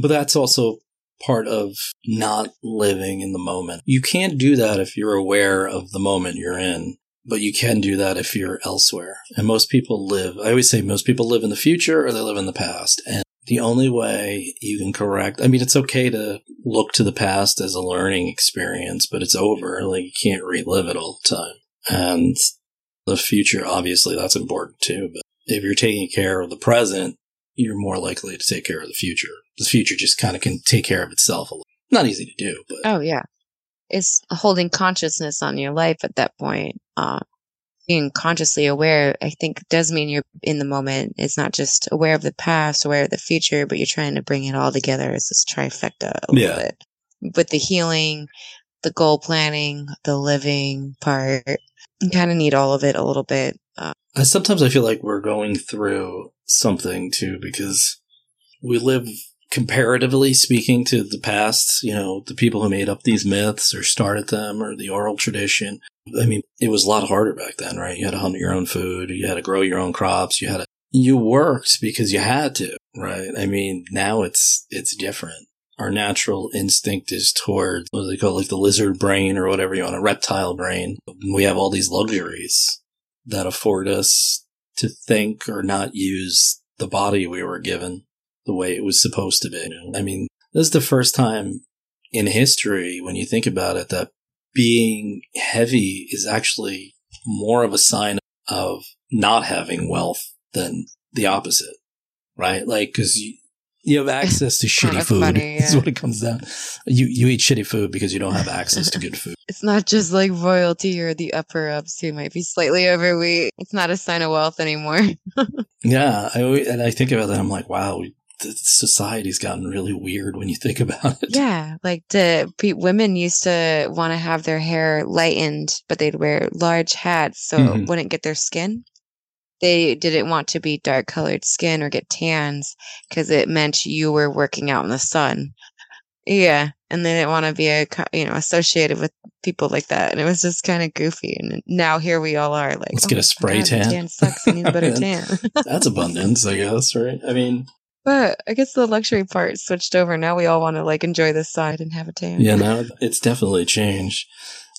but that's also part of not living in the moment. You can't do that if you're aware of the moment you're in, but you can do that if you're elsewhere. And most people live, I always say most people live in the future or they live in the past. And the only way you can correct, I mean, it's okay to look to the past as a learning experience, but it's over. Like you can't relive it all the time. And the future, obviously, that's important too. But if you're taking care of the present, you're more likely to take care of the future. The future just kind of can take care of itself a little. Not easy to do, but Oh yeah, it's holding consciousness on your life at that point. Uh, being consciously aware, I think, does mean you're in the moment. It's not just aware of the past, aware of the future, but you're trying to bring it all together as this trifecta a little Yeah. bit. With the healing, the goal planning, the living part, you kind of need all of it a little bit. Uh, I, sometimes I feel like we're going through something too because we live comparatively speaking to the past, you know, the people who made up these myths or started them or the oral tradition. I mean, it was a lot harder back then, right? You had to hunt your own food, you had to grow your own crops, you had to, you worked because you had to, right? I mean, now it's, it's different. Our natural instinct is toward what do they call it, like the lizard brain or whatever you want, a reptile brain. We have all these luxuries that afford us to think or not use the body we were given the way it was supposed to be. I mean, this is the first time in history when you think about it that being heavy is actually more of a sign of not having wealth than the opposite, right? Like, cause you have access to shitty that's food. funny, Is yeah. what it comes down. You you eat shitty food because you don't have access to good food. it's not just like royalty or the upper ups who might be slightly overweight. It's not a sign of wealth anymore. Yeah, I, always- and I think about that. I'm like, wow, we, the society's gotten really weird when you think about it. Yeah, like the women used to want to have their hair lightened, but they'd wear large hats so Mhm. it wouldn't get their skin. They didn't want to be dark colored skin or get tans because it meant you were working out in the sun. Yeah, and they didn't want to be a you know associated with people like that, and it was just kind of goofy. And now here we all are, like, Let's "Oh get a spray God, tan." Tan sucks. I need a better tan. That's abundance, I guess, right? I mean, but I guess the luxury part switched over. Now we all want to like enjoy the side and have a tan. yeah, now it's definitely changed.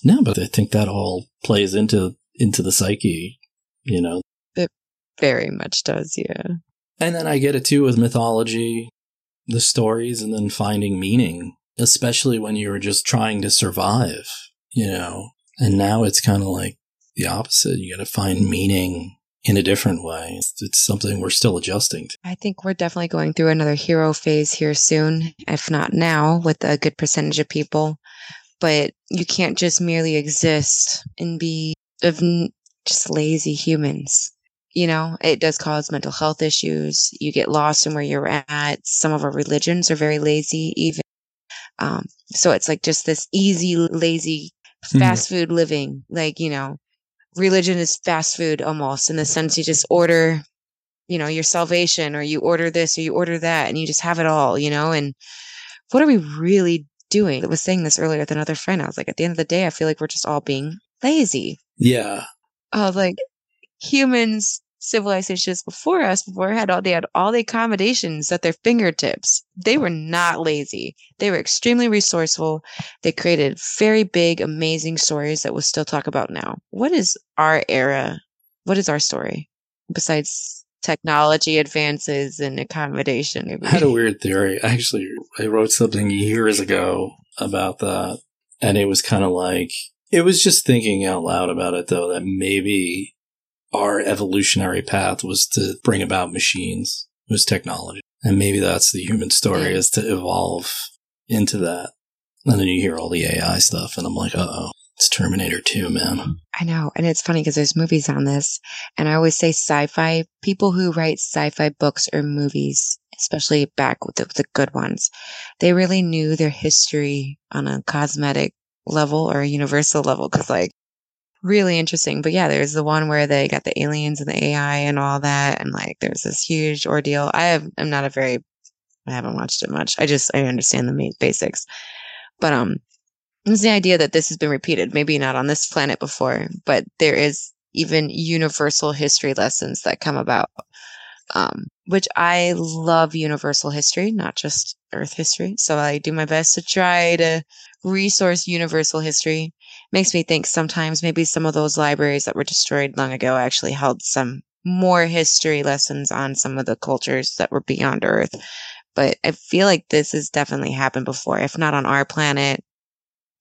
No, but I think that all plays into into the psyche, you know. Very much does. Yeah. And then I get it too with mythology, the stories, and then finding meaning, especially when you were just trying to survive, you know. And now it's kind of like the opposite. You got to find meaning in a different way. It's, it's something we're still adjusting to. I think we're definitely going through another hero phase here soon, if not now, with a good percentage of people. But you can't just merely exist and be of n- just lazy humans. You know, it does cause mental health issues. You get lost in where you're at. Some of our religions are very lazy, even. Um, so it's like just this easy, lazy, Mhm. fast food living. Like, you know, religion is fast food almost in the sense you just order you know, your salvation or you order this or you order that and you just have it all, you know? And what are we really doing? I was saying this earlier with another friend. I was like, at the end of the day, I feel like we're just all being lazy. Yeah. I was like, humans civilizations before us, before had all they had all the accommodations at their fingertips. They were not lazy. They were extremely resourceful. They created very big, amazing stories that we'll still talk about now. What is our era? What is our story besides technology advances and accommodation? I had a weird theory. Actually, I wrote something years ago about that, and it was kind of like it was just thinking out loud about it, though, that maybe our evolutionary path was to bring about machines, it was technology, and maybe that's the human story is to evolve into that. And then you hear all the AI stuff, and I'm like, uh oh, it's Terminator 2, man. I know. And it's funny because there's movies on this. And I always say sci fi, people who write sci fi books or movies, especially back with the, the good ones, they really knew their history on a cosmetic level or a universal level. Cause like, really interesting. But yeah, there's the one where they got the aliens and the AI and all that. And like, there's this huge ordeal. I have, I'm not a very, I haven't watched it much. I just, I understand the basics. But, um, it's the idea that this has been repeated, maybe not on this planet before, but there is even universal history lessons that come about. Um, which I love universal history, not just Earth history. So I do my best to try to resource universal history. Makes me think sometimes maybe some of those libraries that were destroyed long ago actually held some more history lessons on some of the cultures that were beyond Earth. But I feel like this has definitely happened before, if not on our planet,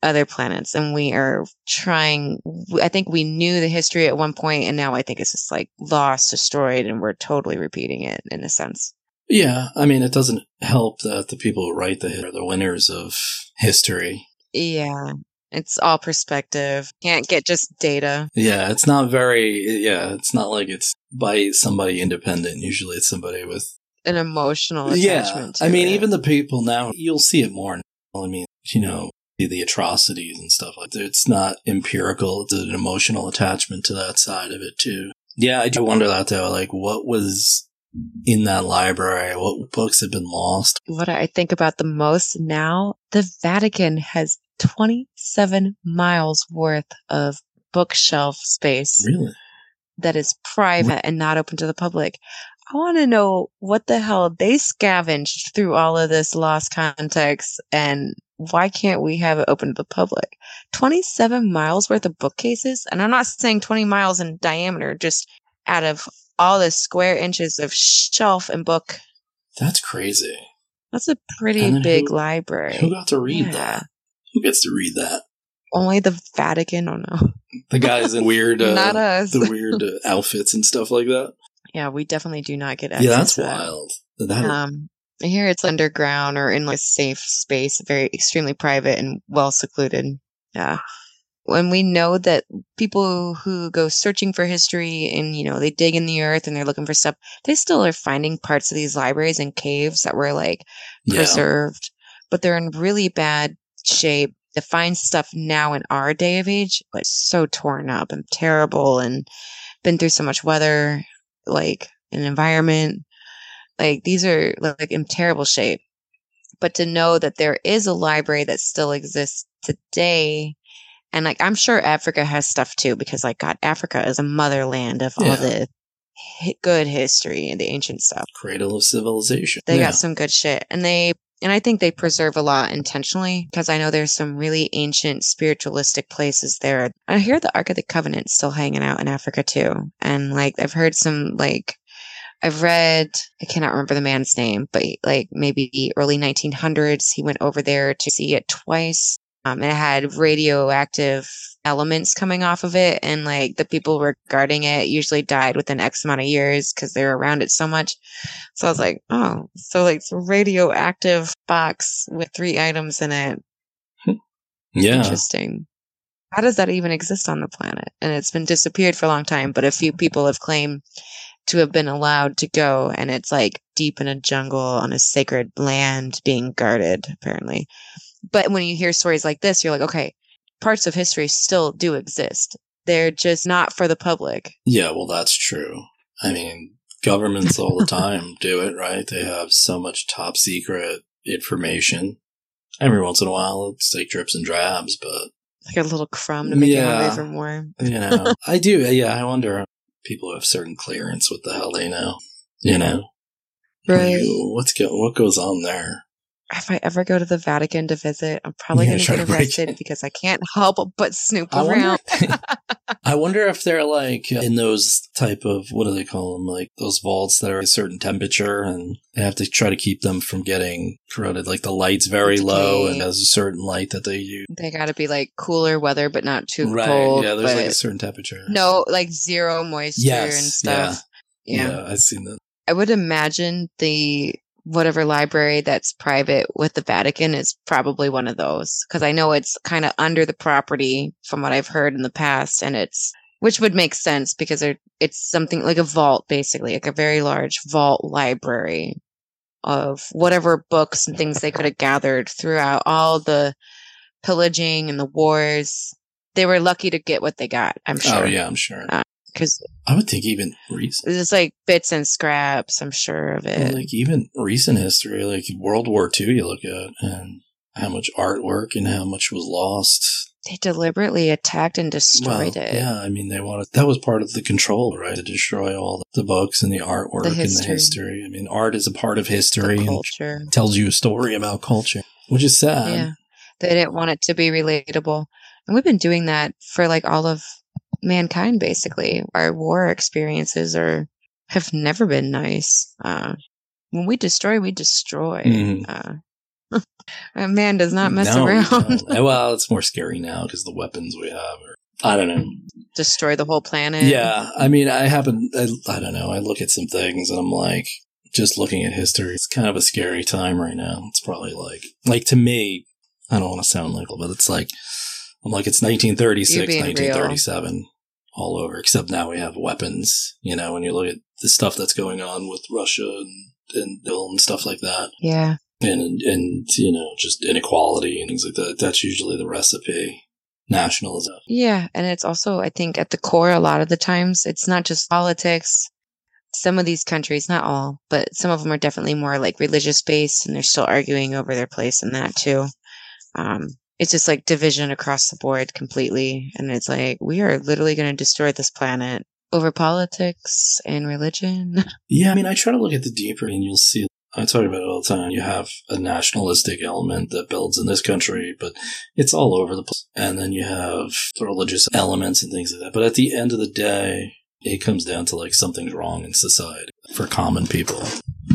other planets and we are trying i think we knew the history at one point and now i think it's just like lost destroyed and we're totally repeating it in a sense Yeah, I mean, it doesn't help that the people who write the hit are the winners of history. yeah it's all perspective can't get just data Yeah, it's not very, yeah, it's not like it's by somebody independent. Usually it's somebody with an emotional yeah, attachment to I mean, it. even the people now, you'll see it more. now. I mean, you know, the, the atrocities and stuff like that. It's not empirical. It's an emotional attachment to that side of it too. Yeah, I do wonder that though. Like, what was in that library? What books have been lost? what i think about the most now the vatican has 27 miles worth of bookshelf space Really? that is private and not open to the public. I want to know what the hell they scavenged through all of this lost context and why can't we have it open to the public? 27 miles worth of bookcases. And I'm not saying 20 miles in diameter, just out of all the square inches of shelf and book. That's crazy. That's a pretty big who- library. Who got to read Yeah. that? Who gets to read that? Only the Vatican. Oh no. The guys in weird, uh, Not us. the weird uh, outfits and stuff like that. Yeah, we definitely do not get access Yeah, that's to that. wild. That Um, I hear it's underground or in like a safe space, very extremely private and well secluded. Yeah. When we know that people who go searching for history and, you know, they dig in the earth and they're looking for stuff, they still are finding parts of these libraries and caves that were like yeah. preserved, but they're in really bad shape. To find stuff now in our day of age, like so torn up and terrible and been through so much weather, like an environment. Like these are like in terrible shape. But to know that there is a library that still exists today, and like I'm sure Africa has stuff too, because like God, Africa is a motherland of all the good history and the ancient stuff. Cradle of civilization. They yeah. got some good shit. And they and I think they preserve a lot intentionally because I know there's some really ancient spiritualistic places there. I hear the Ark of the Covenant still hanging out in Africa too. And like I've heard some like I've read I cannot remember the man's name, but like maybe the early 1900s he went over there to see it twice. Um, and it had radioactive elements coming off of it, and like the people were guarding it usually died within X amount of years because they were around it so much. So I was like, oh, so like it's a radioactive box with three items in it. yeah. Interesting. How does that even exist on the planet? And it's been disappeared for a long time, but a few people have claimed to have been allowed to go, and it's like deep in a jungle on a sacred land being guarded, apparently. But when you hear stories like this, you're like, okay, parts of history still do exist. They're just not for the public. Yeah, well, that's true. I mean, governments all the time do it, right? They have so much top secret information. Every once in a while, it's like drips and drabs, but Like a little crumb to make Yeah. hungry for more. you know, I do. Yeah, I wonder. people who have certain clearance, what the hell they know, you know? Right. Like, what's go- what goes on there? If I ever go to the Vatican to visit, I'm probably Yeah, going to get break arrested because I can't help but snoop I wonder, around. I wonder if they're like in those type of what do they call them? Like those vaults that are a certain temperature, and they have to try to keep them from getting corroded. Like the light's very low, and there's a certain light that they use. They got to be like cooler weather, but not too right? cold. yeah, there's like a certain temperature. no, like zero moisture Yes, and stuff. yeah, yeah. I've seen that. I would imagine the whatever library that's private with the Vatican is probably one of those because I know it's kind of under the property from what I've heard in the past, and it's which would make sense because it's something like a vault, basically, like a very large vault library of whatever books and things they could have gathered throughout all the pillaging and the wars. They were lucky to get what they got, I'm oh, sure. Oh yeah, I'm sure. Uh, Because I would think even recent, it's like bits and scraps, I'm sure of it. like even recent history, like World War II, you look at and how much artwork and how much was lost. they deliberately attacked and destroyed Well, it. Yeah, I mean, they wanted that was part of the control, right? To destroy all the books and the artwork and the history. I mean, art is a part of The history and culture. tells you a story about culture, which is sad. yeah. They didn't want it to be relatable. And we've been doing that for like all of mankind, basically. Our war experiences are have never been nice. Uh, when we destroy, we destroy. Mhm. Uh, a man does not mess No, around. well, it's more scary now because the weapons we have are. I don't know. destroy the whole planet. Yeah, I mean, I happen. I, I don't know. I look at some things and I'm like, just looking at history, it's kind of a scary time right now. It's probably like, like to me, I don't want to sound like, but it's like, I'm like, it's 1936, You're being real. 1937, all over. Except now we have weapons. You know, when you look at the stuff that's going on with Russia and and, and stuff like that, Yeah. and and you know, just inequality and things like that. That's usually the recipe. Nationalism. Yeah, and it's also, I think, at the core, a lot of the times, it's not just politics. Some of these countries, not all, but some of them are definitely more like religious based, and they're still arguing over their place in that too. Um, it's just like division across the board completely, and it's like we are literally going to destroy this planet over politics and religion. Yeah, I mean, I try to look at the deeper, and you'll see. I talk about it all the time. You have a nationalistic element that builds in this country, but it's all over the place. And then you have the religious elements and things like that. But at the end of the day, it comes down to like something's wrong in society for common people.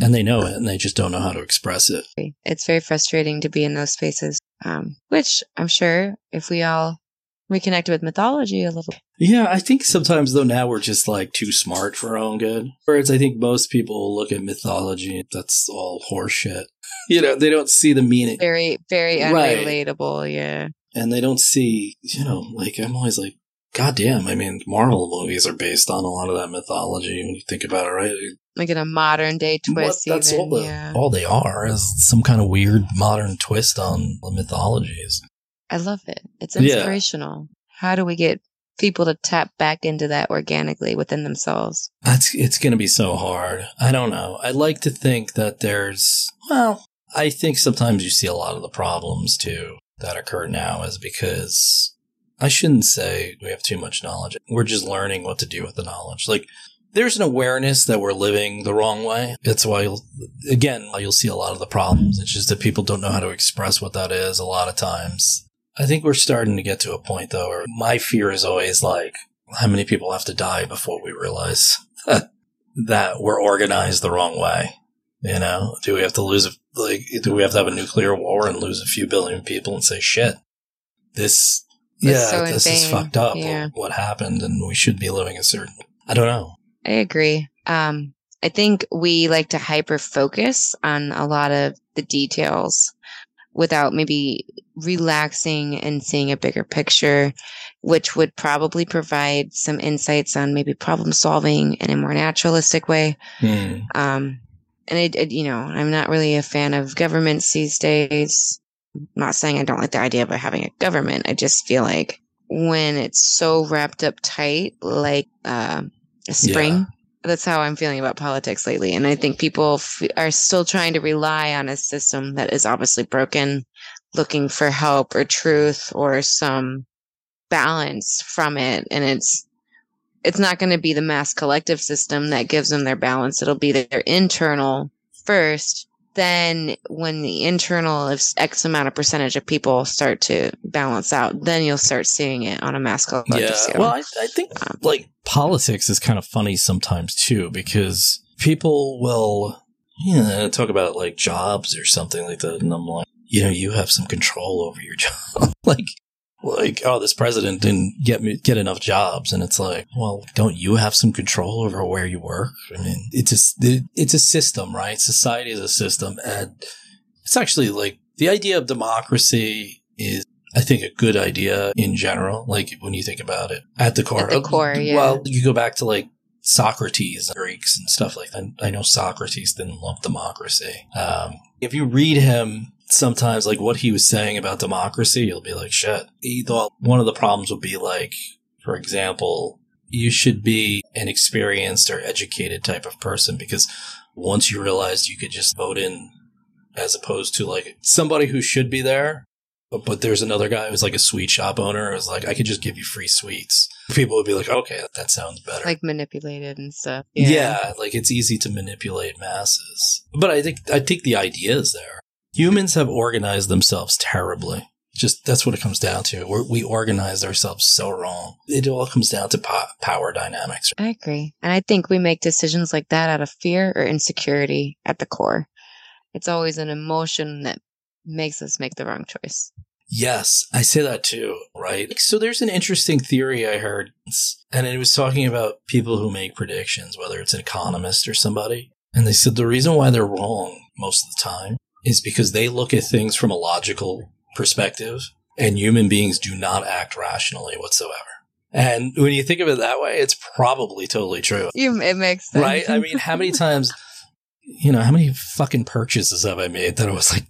And they know it, and they just don't know how to express it. it's very frustrating to be in those spaces, um, which I'm sure if we all reconnected with mythology a little Yeah, I think sometimes though now we're just like too smart for our own good. Whereas I think most people look at mythology, that's all horseshit. You know, they don't see the meaning. very very Right. unrelatable yeah and they don't see, you know, like I'm always like, God damn, I mean, Marvel movies are based on a lot of that mythology when you think about it, right? like in a modern day What- twist that's even, all, the, yeah all they are is some kind of weird modern twist on the mythologies. i love it it's Yeah. inspirational how do we get people to tap back into that organically within themselves That's it's going to be so hard. I don't know. I like to think that there's well, I think sometimes you see a lot of the problems too that occur now is because I shouldn't say we have too much knowledge. We're just learning what to do with the knowledge. Like there's an awareness that we're living the wrong way. That's why you'll, again, you'll see a lot of the problems. It's just that people don't know how to express what that is a lot of times. I think we're starting to get to a point though where my fear is always like, how many people have to die before we realize that we're organized the wrong way? You know, do we have to lose, a, like, do we have to have a nuclear war and lose a few billion people and say, shit, this, yeah, so this is fucked up. Yeah. What, happened? And we should be living a certain, I don't know. i agree um i think we like to hyper focus on a lot of the details without maybe relaxing and seeing a bigger picture which would probably provide some insights on maybe problem solving in a more naturalistic way Hmm. Um, and it, it, you know, I'm not really a fan of governments these days. I'm not saying I don't like the idea of having a government. I just feel like when it's so wrapped up tight, like uh, a spring, Yeah. that's how I'm feeling about politics lately. And I think people f- are still trying to rely on a system that is obviously broken, looking for help or truth or some balance from it. And it's, it's not going to be the mass collective system that gives them their balance. It'll be their internal first. Then when the internal of X amount of percentage of people start to balance out, then you'll start seeing it on a mass collective yeah. scale. Well, I, I think Um, like politics is kind of funny sometimes too because people will you know talk about like jobs or something like that, and I'm like, you know, you have some control over your job, like. Like, oh, this president didn't get me get enough jobs, and it's like, well, don't you have some control over where you work? I mean, it's a it's a system, right? Society is a system, and it's actually like the idea of democracy is I think a good idea in general. Like when you think about it at the core. At the core, yeah. Well, you go back to like Socrates, Greeks, and stuff like that. I know Socrates didn't love democracy. Um, if you read him, sometimes like what he was saying about democracy, you'll be like, shit. He thought one of the problems would be like, for example, you should be an experienced or educated type of person because once you realized you could just vote in as opposed to like somebody who should be there. But, but there's another guy who's like a sweet shop owner who's like, I could just give you free sweets. People would be like, okay, that sounds better. like manipulated and stuff. yeah. like it's easy to manipulate masses. But I think I think the idea is there. Humans have organized themselves terribly. Just that's what it comes down to. We're, we organize ourselves so wrong. It all comes down to po- power dynamics. I agree. And I think we make decisions like that out of fear or insecurity at the core. It's always an emotion that makes us make the wrong choice. Yes, I say that too, right? So there's an interesting theory I heard, and it was talking about people who make predictions, whether it's an economist or somebody. And they said the reason why they're wrong most of the time is because they look at things from a logical perspective, and human beings do not act rationally whatsoever. And when you think of it that way, it's probably totally true. You, it makes sense. Right? I mean, how many times, you know, how many fucking purchases have I made that I was like,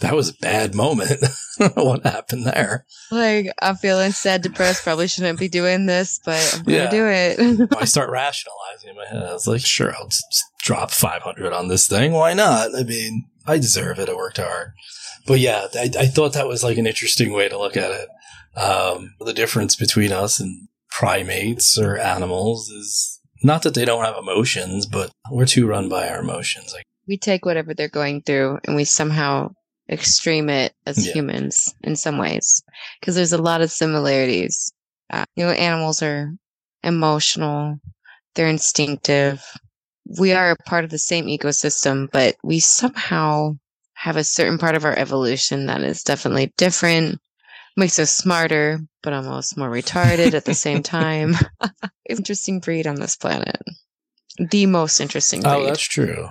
that was a bad moment. I don't know what happened there. like I'm feeling sad, depressed. Probably shouldn't be doing this, but I'm gonna Yeah. do it. I start rationalizing in my head. I was like, sure, I'll just drop 500 on this thing. Why not? I mean, I deserve it. I worked hard. But yeah, I, I thought that was like an interesting way to look at it. Um, the difference between us and primates or animals is not that they don't have emotions, but we're too run by our emotions. Like, we take whatever they're going through and we somehow extreme it as Yeah. humans in some ways because there's a lot of similarities. Uh, you know, animals are emotional, they're instinctive. We are a part of the same ecosystem, but we somehow have a certain part of our evolution that is definitely different, makes us smarter, but almost more retarded at the same time. interesting breed on this planet. The most interesting breed. oh, that's true.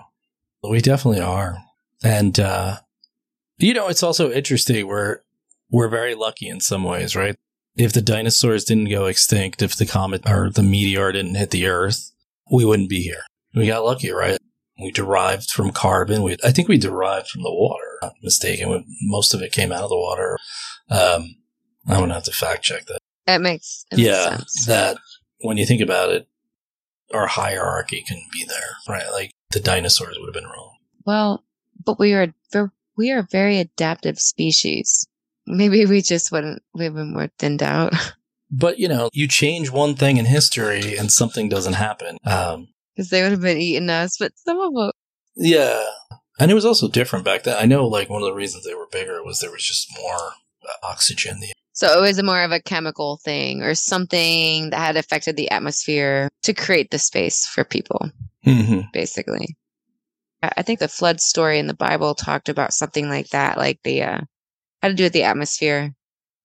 We definitely are. And, uh, you know, it's also interesting. We're, we're very lucky in some ways, right? If the dinosaurs didn't go extinct, if the comet or the meteor didn't hit the earth, we wouldn't be here. We got lucky, right? We derived from carbon. We, I think we derived from the water. Not mistaken. Most of it came out of the water. Um, I'm gonna have to fact check that. It makes, it makes yeah, sense. that when you think about it, our hierarchy can be there, right? Like the dinosaurs would have been wrong. Well, but we are we are a very adaptive species. Maybe we just wouldn't we've been more thinned out But you know, you change one thing in history and something doesn't happen. Um, because they would have been eating us. But some of them, yeah, and it was also different back then. I know, like one of the reasons they were bigger was there was just more uh, oxygen. The so it was more of a chemical thing or something that had affected the atmosphere to create the space for people. mm-hmm. Basically, I I think the flood story in the Bible talked about something like that, like the uh, had to do with the atmosphere.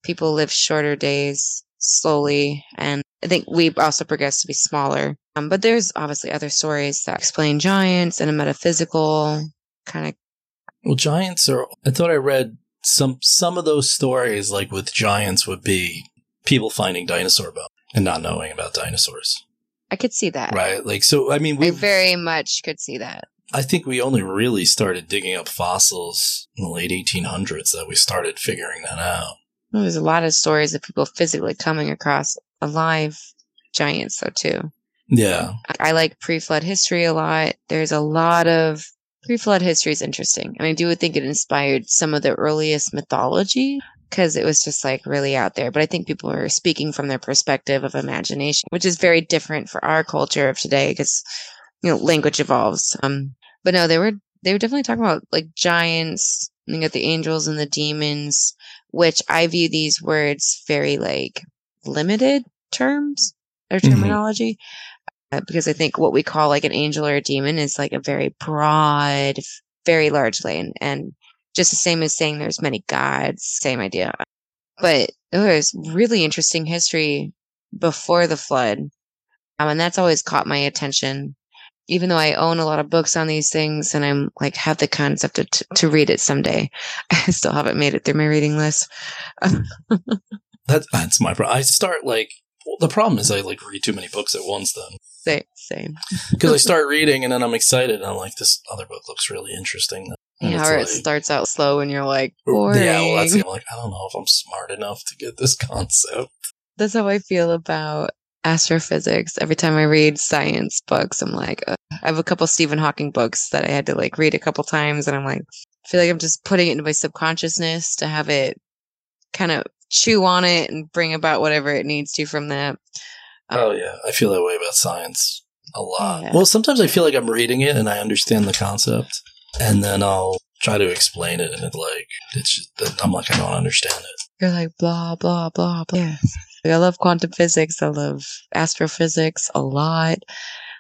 People live shorter days slowly, and I think we also progressed to be smaller. Um, but there's obviously other stories that explain giants and a metaphysical kind of. Well, giants are. I thought I read some some of those stories, like with giants, would be people finding dinosaur bones and not knowing about dinosaurs, I could see that. right? Like, so I mean, I we very much could see that. I think we only really started digging up fossils in the late 1800s that we started figuring that out. There's a lot of stories of people physically coming across alive giants, though, too. Yeah. I like pre-flood history a lot. There's a lot of pre-flood history is interesting, and I do think it inspired some of the earliest mythology. because it was just like really out there. But I think people were speaking from their perspective of imagination, which is very different for our culture of today because you know language evolves. Um, but no, they were they were definitely talking about like giants. You got the angels and the demons, which I view these words very like limited terms or Mhm. terminology. Uh, because I think what we call like an angel or a demon is like a very broad, very large lane. And just the same as saying there's many gods, same idea. But there was really interesting history before the flood. Um, and that's always caught my attention. Even though I own a lot of books on these things and I'm like have the concept of t- to read it someday, I still haven't made it through my reading list. That's that's my problem. I start like well, the problem is I like read too many books at once then Same, same. because I start reading and then I'm excited and I'm like this other book looks really interesting. And Yeah, or it starts out slow and you're like, boring. yeah, well that's I'm like I don't know if I'm smart enough to get this concept. That's how I feel about astrophysics. Every time I read science books, I'm like, Ugh. I have a couple Stephen Hawking books that I had to like read a couple times, and I'm like, I feel like I'm just putting it into my subconsciousness to have it kind of chew on it and bring about whatever it needs to from that. Um, oh yeah, I feel that way about science a lot. Yeah. Well, sometimes I feel like I'm reading it and I understand the concept, and then I'll try to explain it, and it like it's just, I'm like I don't understand it. You're like blah blah blah blah. Yes. Like, I love quantum physics. I love astrophysics a lot.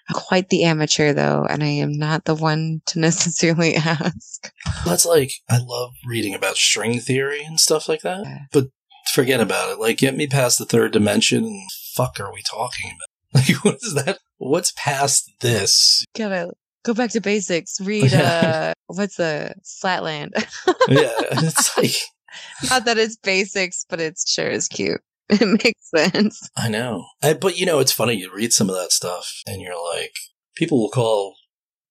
I'm quite the amateur though, and I am not the one to necessarily ask. That's like I love reading about string theory and stuff like that, Yeah. but forget about it. Like get me past the third dimension. And fuck, are we talking about? Like what is that? What's past this? gotta go back to basics. Read uh what's the Flatland? Yeah, it's like Not that it's basics, but it's sure is cute. It makes sense. I know. I, but you know, it's funny. You read some of that stuff, and you're like, people will call,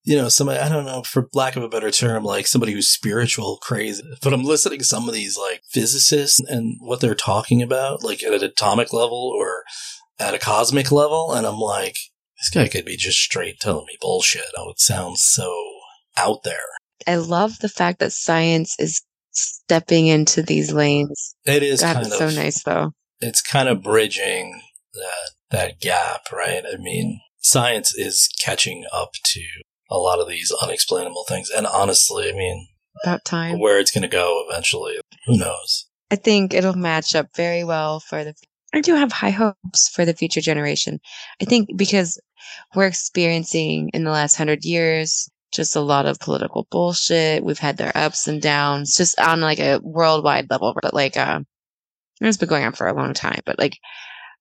you know, somebody. I don't know, for lack of a better term, like somebody who's spiritual crazy. But I'm listening to some of these like physicists and what they're talking about, like at an atomic level or at a cosmic level, and I'm like, this guy could be just straight telling me bullshit. Oh, it sounds so out there. I love the fact that science is stepping into these lanes. It is God, kind of so nice though. It's kind of bridging that that gap, right? I mean, science is catching up to a lot of these unexplainable things, and honestly, I mean, About time. where it's going to go eventually, who knows? I think it'll match up very well for the. I do have high hopes for the future generation. I think because we're experiencing in the last hundred years just a lot of political bullshit. We've had their ups and downs, just on like a worldwide level. But like, um, uh, it's been going on for a long time. But like,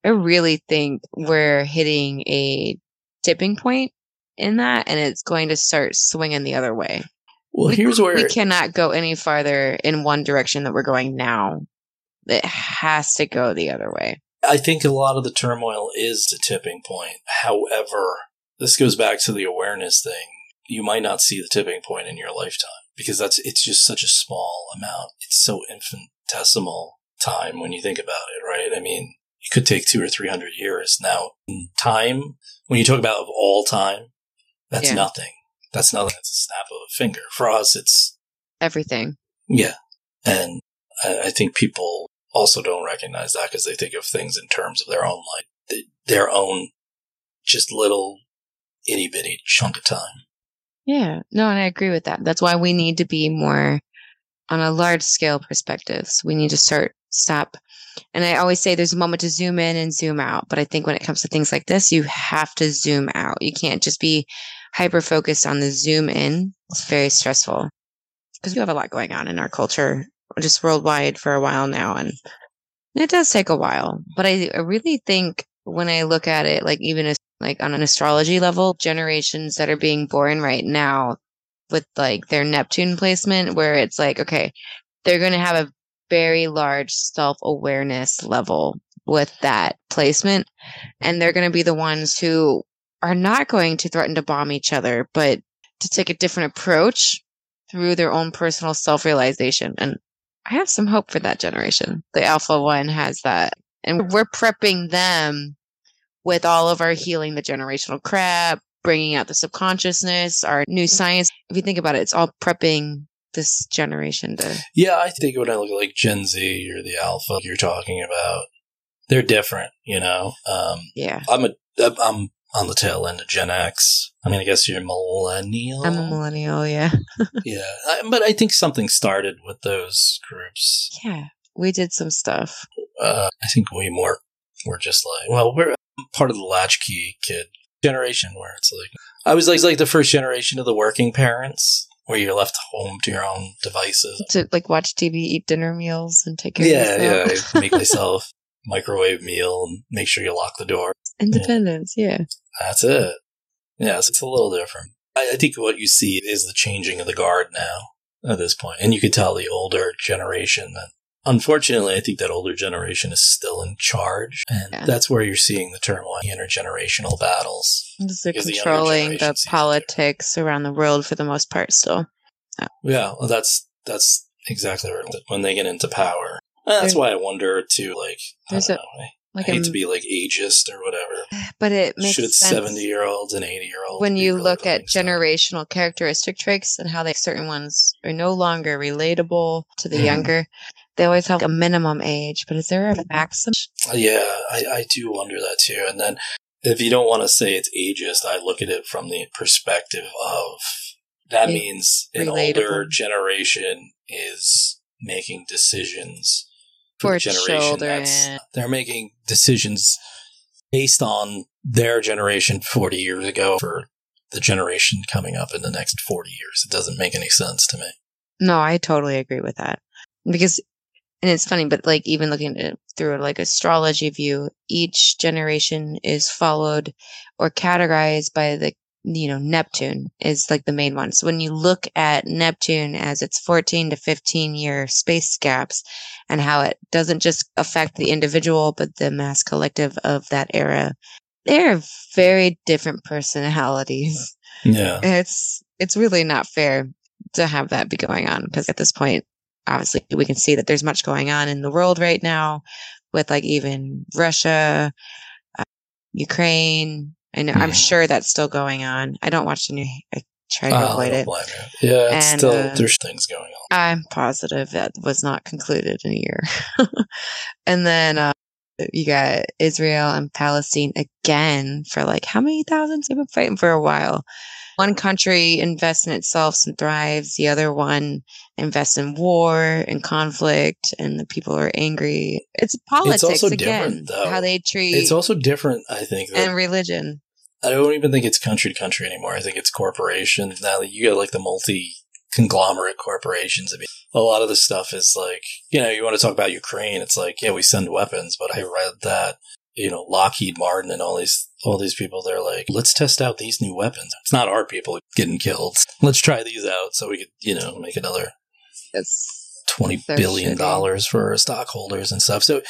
I really think we're hitting a tipping point in that, and it's going to start swinging the other way Well, we, here's where we cannot go any farther in one direction that we're going now. It has to go the other way. I think a lot of the turmoil is the tipping point. However, this goes back to the awareness thing. You might not see the tipping point in your lifetime because that's it's just such a small amount. It's so infinitesimal time when you think about it, right? I mean, it could take two or three hundred years. Now, time, when you talk about of all time, that's Yeah. nothing. That's nothing. It's a snap of a finger. For us, it's Everything. yeah. And I, I think people also don't recognize that because they think of things in terms of their own life, th- their own just little itty bitty chunk of time. Yeah. No, and I agree with that. That's why we need to be more on a large scale perspectives. We need to start stop. And I always say there's a moment to zoom in and zoom out. But I think when it comes to things like this, you have to zoom out. You can't just be hyper focused on the zoom in. It's very stressful because we have a lot going on in our culture, just worldwide for a while now. And it does take a while. But I, I really think when I look at it, like even as like on an astrology level, generations that are being born right now with like their Neptune placement, where it's like, okay, they're going to have a very large self awareness level with that placement. And they're going to be the ones who are not going to threaten to bomb each other, but to take a different approach through their own personal self realization. And I have some hope for that generation. The Alpha One has that. And we're prepping them with all of our healing the generational crap, bringing out the subconsciousness, our new science. If you think about it, it's all prepping this generation to Yeah, I think when I look at like Gen Z or the Alpha you're talking about, they're different. You know, um, yeah. I'm a I'm on the tail end of Gen X. I mean, I guess you're millennial. I'm a millennial, yeah. yeah, I, but I think something started with those groups. Yeah. We did some stuff. Uh, I think we more we're just like well, we're part of the latchkey kid generation where it's like I was like like the first generation of the working parents where you're left home to your own devices. To like watch TV, eat dinner meals, and take care Yeah, of yeah. I make myself microwave meal and make sure you lock the door. Independence, yeah. That's it. Yes, it's a little different. I, I think what you see is the changing of the guard now at this point, and you could tell the older generation that. Unfortunately, I think that older generation is still in charge, and Yeah. that's where you're seeing the turmoil, the intergenerational battles. Because They're Because the controlling the it. politics around the world for the most part still. Yeah, well, that's that's exactly where when they get into power. That's why I wonder too. Like, I a- know. I Like hate a- to be like ageist or whatever. but it makes Should seventy year olds and eighty year olds when you really look at stuff? generational characteristic traits and how they certain ones are no longer relatable to the Mhm. younger, they always have a minimum age. But is there a mm-hmm. maximum? Yeah, I, I do wonder that too. And then if you don't want to say it's ageist, I look at it from the perspective of that means an relatable. older generation is making decisions for, For generation that's children. they're making decisions based on their generation 40 years ago for the generation coming up in the next 40 years. It doesn't make any sense to me. No, I totally agree with that because, and it's funny, but like even looking at it through like astrology view, each generation is followed or categorized by the you know Neptune is like the main one. So when you look at Neptune as its 14 to 15 year space gaps and how it doesn't just affect the individual but the mass collective of that era, they're very different personalities Yeah. it's it's really not fair to have that be going on because at this point obviously we can see that there's much going on in the world right now with like even russia uh, ukraine and i'm Mhm. sure that's still going on i don't watch the new i try to Oh, avoid it. Yeah, it's And, still, uh, there's things going on. i'm positive that was not concluded in a year and then uh, you got israel and palestine again for like how many thousands they've been fighting for a while one country invests in itself and thrives the other one invests in war and conflict and the people are angry it's politics also again though. how they treat It's also different, I think, and religion I don't even think it's country to country anymore. I think it's corporations. Now that you got like the multi conglomerate corporations. I mean, a lot of the stuff is like, you know, you want to talk about Ukraine. It's like, yeah, we send weapons, but I read that, you know, Lockheed Martin and all these, all these people, they're like, let's test out these new weapons. It's not our people getting killed. Let's try these out so we could, you know, make another twenty billion dollars for our stockholders and stuff. So,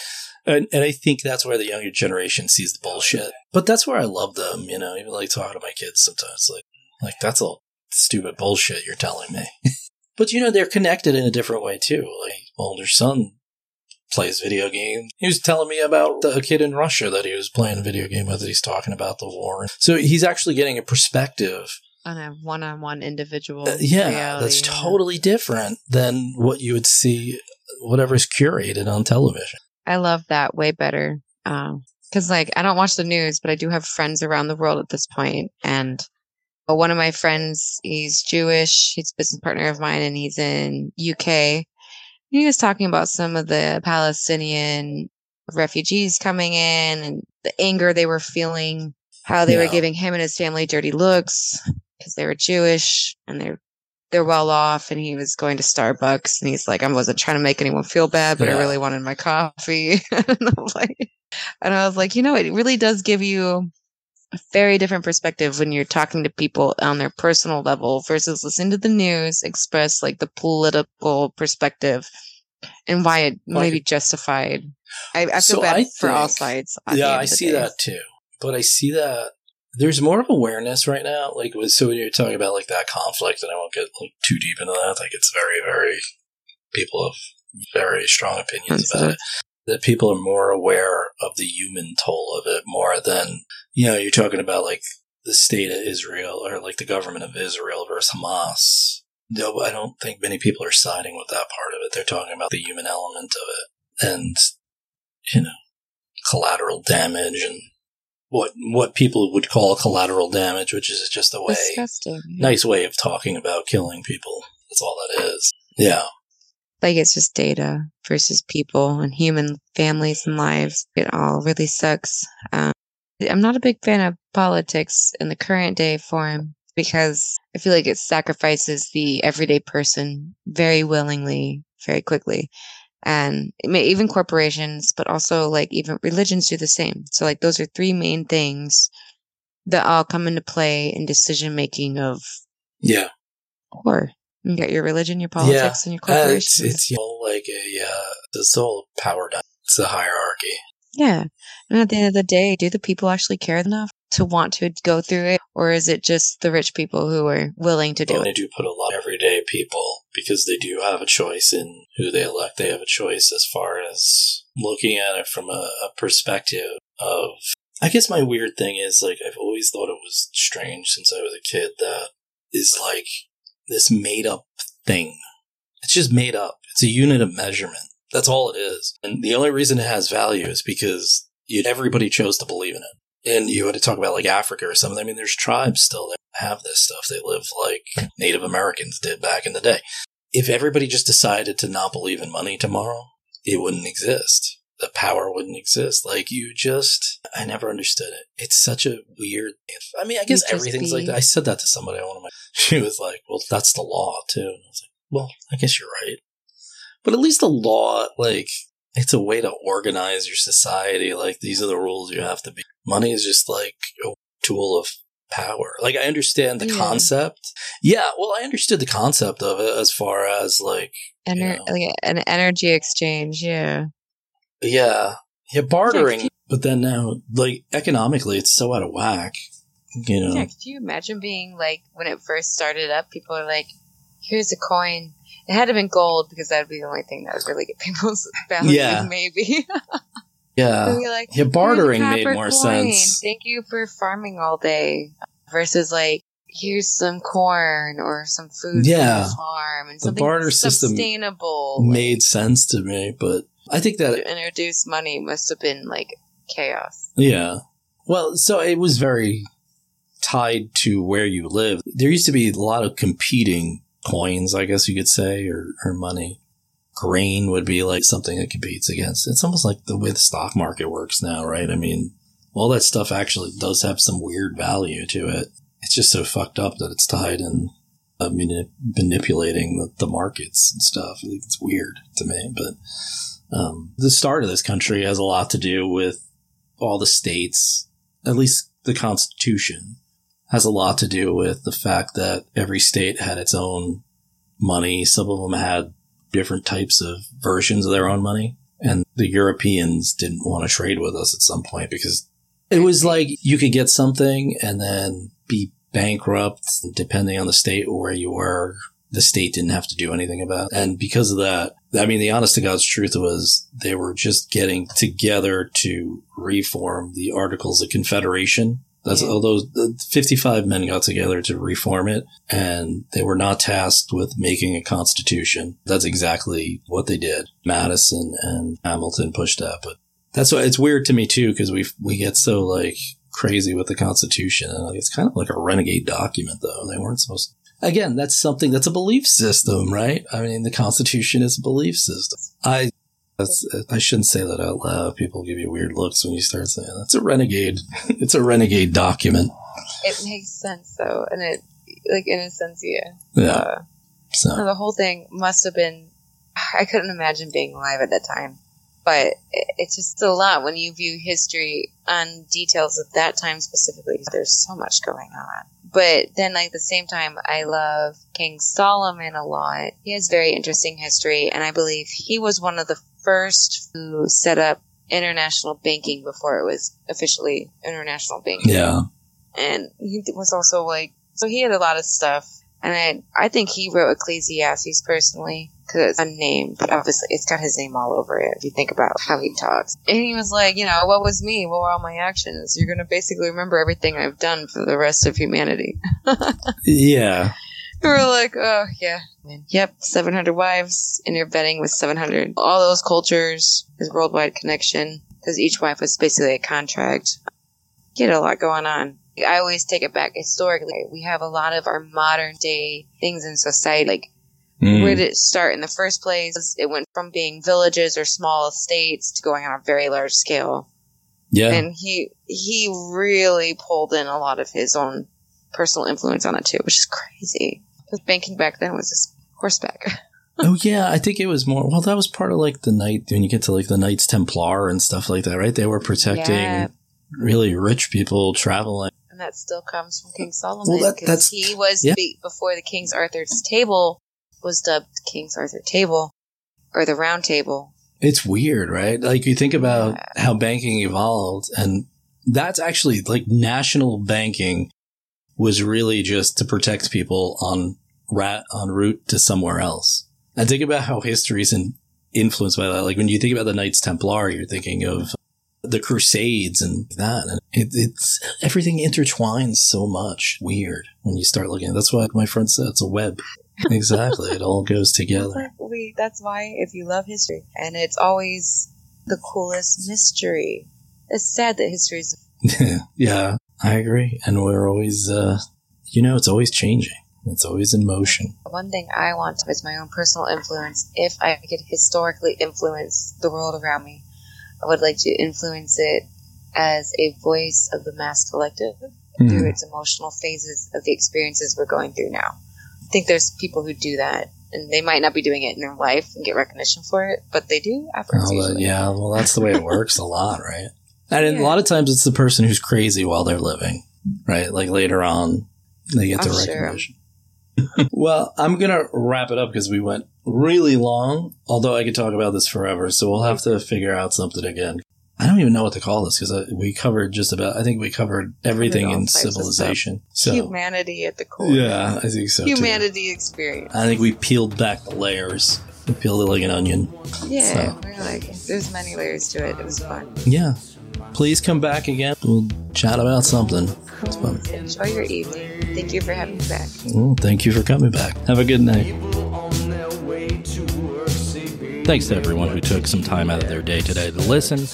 and, and I think that's where the younger generation sees the bullshit. But that's where I love them. You know, even like talking to my kids sometimes, like, like that's all stupid bullshit you're telling me. but you know, they're connected in a different way too. Like, older son plays video games. He was telling me about a kid in Russia that he was playing a video game with. That he's talking about the war. So he's actually getting a perspective on a one-on-one individual uh, yeah, reality, that's totally different than what you would see, whatever's curated on television. I love that way better. Because, like, I don't watch the news, but I do have friends around the world at this point. And uh, one of my friends, he's Jewish. He's a business partner of mine, and he's in UK. He was talking about some of the Palestinian refugees coming in and the anger they were feeling, how they were giving him and his family dirty looks because they were Jewish and they're they're well off and he was going to Starbucks and he's like, I wasn't trying to make anyone feel bad, but I really wanted my coffee. and, like, and I was like, you know, it really does give you very different perspective when you're talking to people on their personal level versus listening to the news express like the political perspective and why it may be justified. I, I feel So bad I for all sides. yeah, I see day. that too. But I see that there's more of awareness right now. Like, so when you're talking about like that conflict, and I won't get like too deep into that. Like, it's very, very people have very strong opinions about it. That people are more aware of the human toll of it more than you know. You're talking about like the state of Israel or like the government of Israel versus Hamas. No, I don't think many people are siding with that part of it. They're talking about the human element of it and, you know, collateral damage and what what people would call collateral damage, which is just a way Disgusting. nice way of talking about killing people. That's all that is. Yeah. Like it's just data versus people and human families and lives. It all really sucks. Um, I'm not a big fan of politics in the current day form because I feel like it sacrifices the everyday person very willingly, very quickly. And may, even corporations, but also like even religions do the same. So like those are three main things that all come into play in decision making of Yeah. war. You got your religion, your politics, and your Uh, it's, corporations. it's you know, like a, uh, it's all power down. It's a hierarchy. Yeah. And at the end of the day, do the people actually care enough to want to go through it? Or is it just the rich people who are willing to do it? they do put a lot of everyday people because they do have a choice in who they elect. They have a choice as far as looking at it from a, a perspective of. I guess my weird thing is like I've always thought it was strange since I was a kid that is like this made up thing. It's just made up. It's a unit of measurement. That's all it is. And the only reason it has value is because you, everybody chose to believe in it. And you had to talk about like Africa or something. I mean, there's tribes still that have this stuff. They live like Native Americans did back in the day. If everybody just decided to not believe in money tomorrow, it wouldn't exist. The power wouldn't exist. Like you just, I never understood it. It's such a weird. I mean, I guess everything's like that. I said that to somebody. One of my, she was like, "Well, that's the law too." And I was like, "Well, I guess you're right." But at least the law, like, it's a way to organize your society. Like, these are the rules you have to be. Money is just like a tool of power. Like, I understand the Yeah. concept. Yeah, well, I understood the concept of it as far as, like, Ener- Yeah. like an energy exchange. Yeah. yeah, yeah, bartering. Yeah, but then now, like, economically, it's so out of whack. You know? Yeah. Could you imagine being like, when it first started up, people are like, here's a coin. It had to have been gold because that would be the only thing that would really get people's value, Yeah. maybe. Yeah. Like, Yeah, bartering made more coin. sense. Thank you for farming all day. Versus like, here's some corn or some food Yeah. from the farm and The something barter system sustainable. Made sense to me, but I think that to introduce money must have been like chaos. Yeah. Well, so it was very tied to where you live. There used to be a lot of competing coins, I guess you could say, or, or money. Grain would be like something that competes against. It's almost like the way the stock market works now, right? I mean, all that stuff actually does have some weird value to it. It's just so fucked up that it's tied in uh, manip- manipulating the, the markets and stuff. It's weird to me, but um, the start of this country has a lot to do with all the states, at least the Constitution, has a lot to do with the fact that every state had its own money. Some of them had different types of versions of their own money. And the Europeans didn't want to trade with us at some point because it was like you could get something and then be bankrupt depending on the state where you were. The state didn't have to do anything about it. And because of that, I mean, the honest to God's truth was they were just getting together to reform the Articles of Confederation. That's Yeah. although the 55 men got together to reform it and they were not tasked with making a constitution. That's exactly what they did. Madison and Hamilton pushed that, but that's why it's weird to me too because we we get so like crazy with the Constitution and it's kind of like a renegade document though. They weren't supposed. To. Again, that's something that's a belief system, right? I mean, the Constitution is a belief system. I that's I shouldn't say that out loud. People give you weird looks when you start saying that's a renegade. it's a renegade document. It makes sense though, and it like in a sense, yeah. Yeah. Uh, So the whole thing must have been. I couldn't imagine being alive at that time, but it, it's just a lot when you view history on details of that time specifically. There's so much going on. But then, like, at the same time, I love King Solomon a lot. He has very interesting history, and I believe he was one of the first who set up international banking before it was officially international banking yeah, and he was also like so he had a lot of stuff and I, I think he wrote Ecclesiastes personally because it's unnamed, but obviously it's got his name all over it if you think about how he talks. And he was like, you know, what was me? What were all my actions? You're going to basically remember everything I've done for the rest of humanity. yeah. We're like, oh yeah, yep, seven hundred wives, and you're betting with seven hundred. All those cultures, his worldwide connection, because each wife was basically a contract. Get a lot going on. I always take it back historically. We have a lot of our modern day things in society, like Mm. where did it start in the first place? It went from being villages or small estates to going on a very large scale. yeah. And he he really pulled in a lot of his own personal influence on it too, which is crazy. Because banking back then was just horseback. oh yeah, I think it was more. Well, that was part of like the night when you get to like the Knights Templar and stuff like that, right? They were protecting Yeah. really rich people traveling. And that still comes from King Solomon. Well, that- that's- he was yeah. be- before the King's Arthur's table was dubbed King's Arthur table or the Round Table. It's weird, right? Like you think about how banking evolved, and that's actually like national banking was really just to protect people on rat on route to somewhere else. And think about how history's in, influenced by that. Like when you think about the Knights Templar, you're thinking of the Crusades and that. And it, it's everything intertwines so much. Weird when you start looking. That's what my friend said. It's a web. exactly. It all goes together. we, that's why if you love history, and it's always the coolest mystery. It's sad that history is yeah, I agree. And we're always, uh, you know, it's always changing. It's always in motion. One thing I want is my own personal influence. If I could historically influence the world around me, I would like to influence it as a voice of the mass collective through its emotional phases of the experiences we're going through now. I think there's people who do that, and they might not be doing it in their life and get recognition for it, but they do afterwards. Oh, yeah, well, that's the way it works a lot, right? And a lot of times it's the person who's crazy while they're living, right? Like later on, they get the I'm sure. recognition. well, I'm going to wrap it up because we went really long, although I could talk about this forever. So we'll have to figure out something again. I don't even know what to call this because we covered just about, I think we covered everything in civilization. So, Humanity at the core. yeah, I think so. too. Humanity experience. I think we peeled back the layers. We peeled it like an onion. Yeah, So- we're like, there's many layers to it. It was fun. Yeah. Please come back again. We'll chat about something. It's fun. Enjoy your evening. Thank you for having me back. Well, thank you for coming back. Have a good night. on their way to work, say, baby, Thanks to everyone who took some time out of their day today to listen.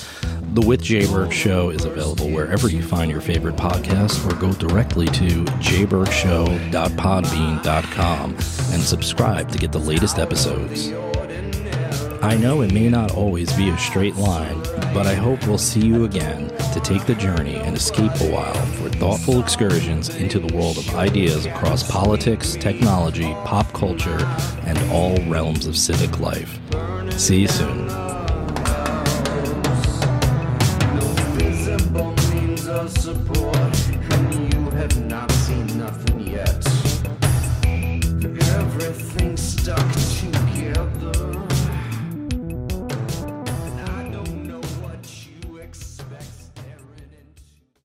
The With Jay Burke Show is available wherever you find your favorite podcast or go directly to jayburkshow.podbean.com and subscribe to get the latest episodes. I know it may not always be a straight line, but I hope we'll see you again to take the journey and escape a while for thoughtful excursions into the world of ideas across politics, technology, pop culture, and all realms of civic life. See you soon.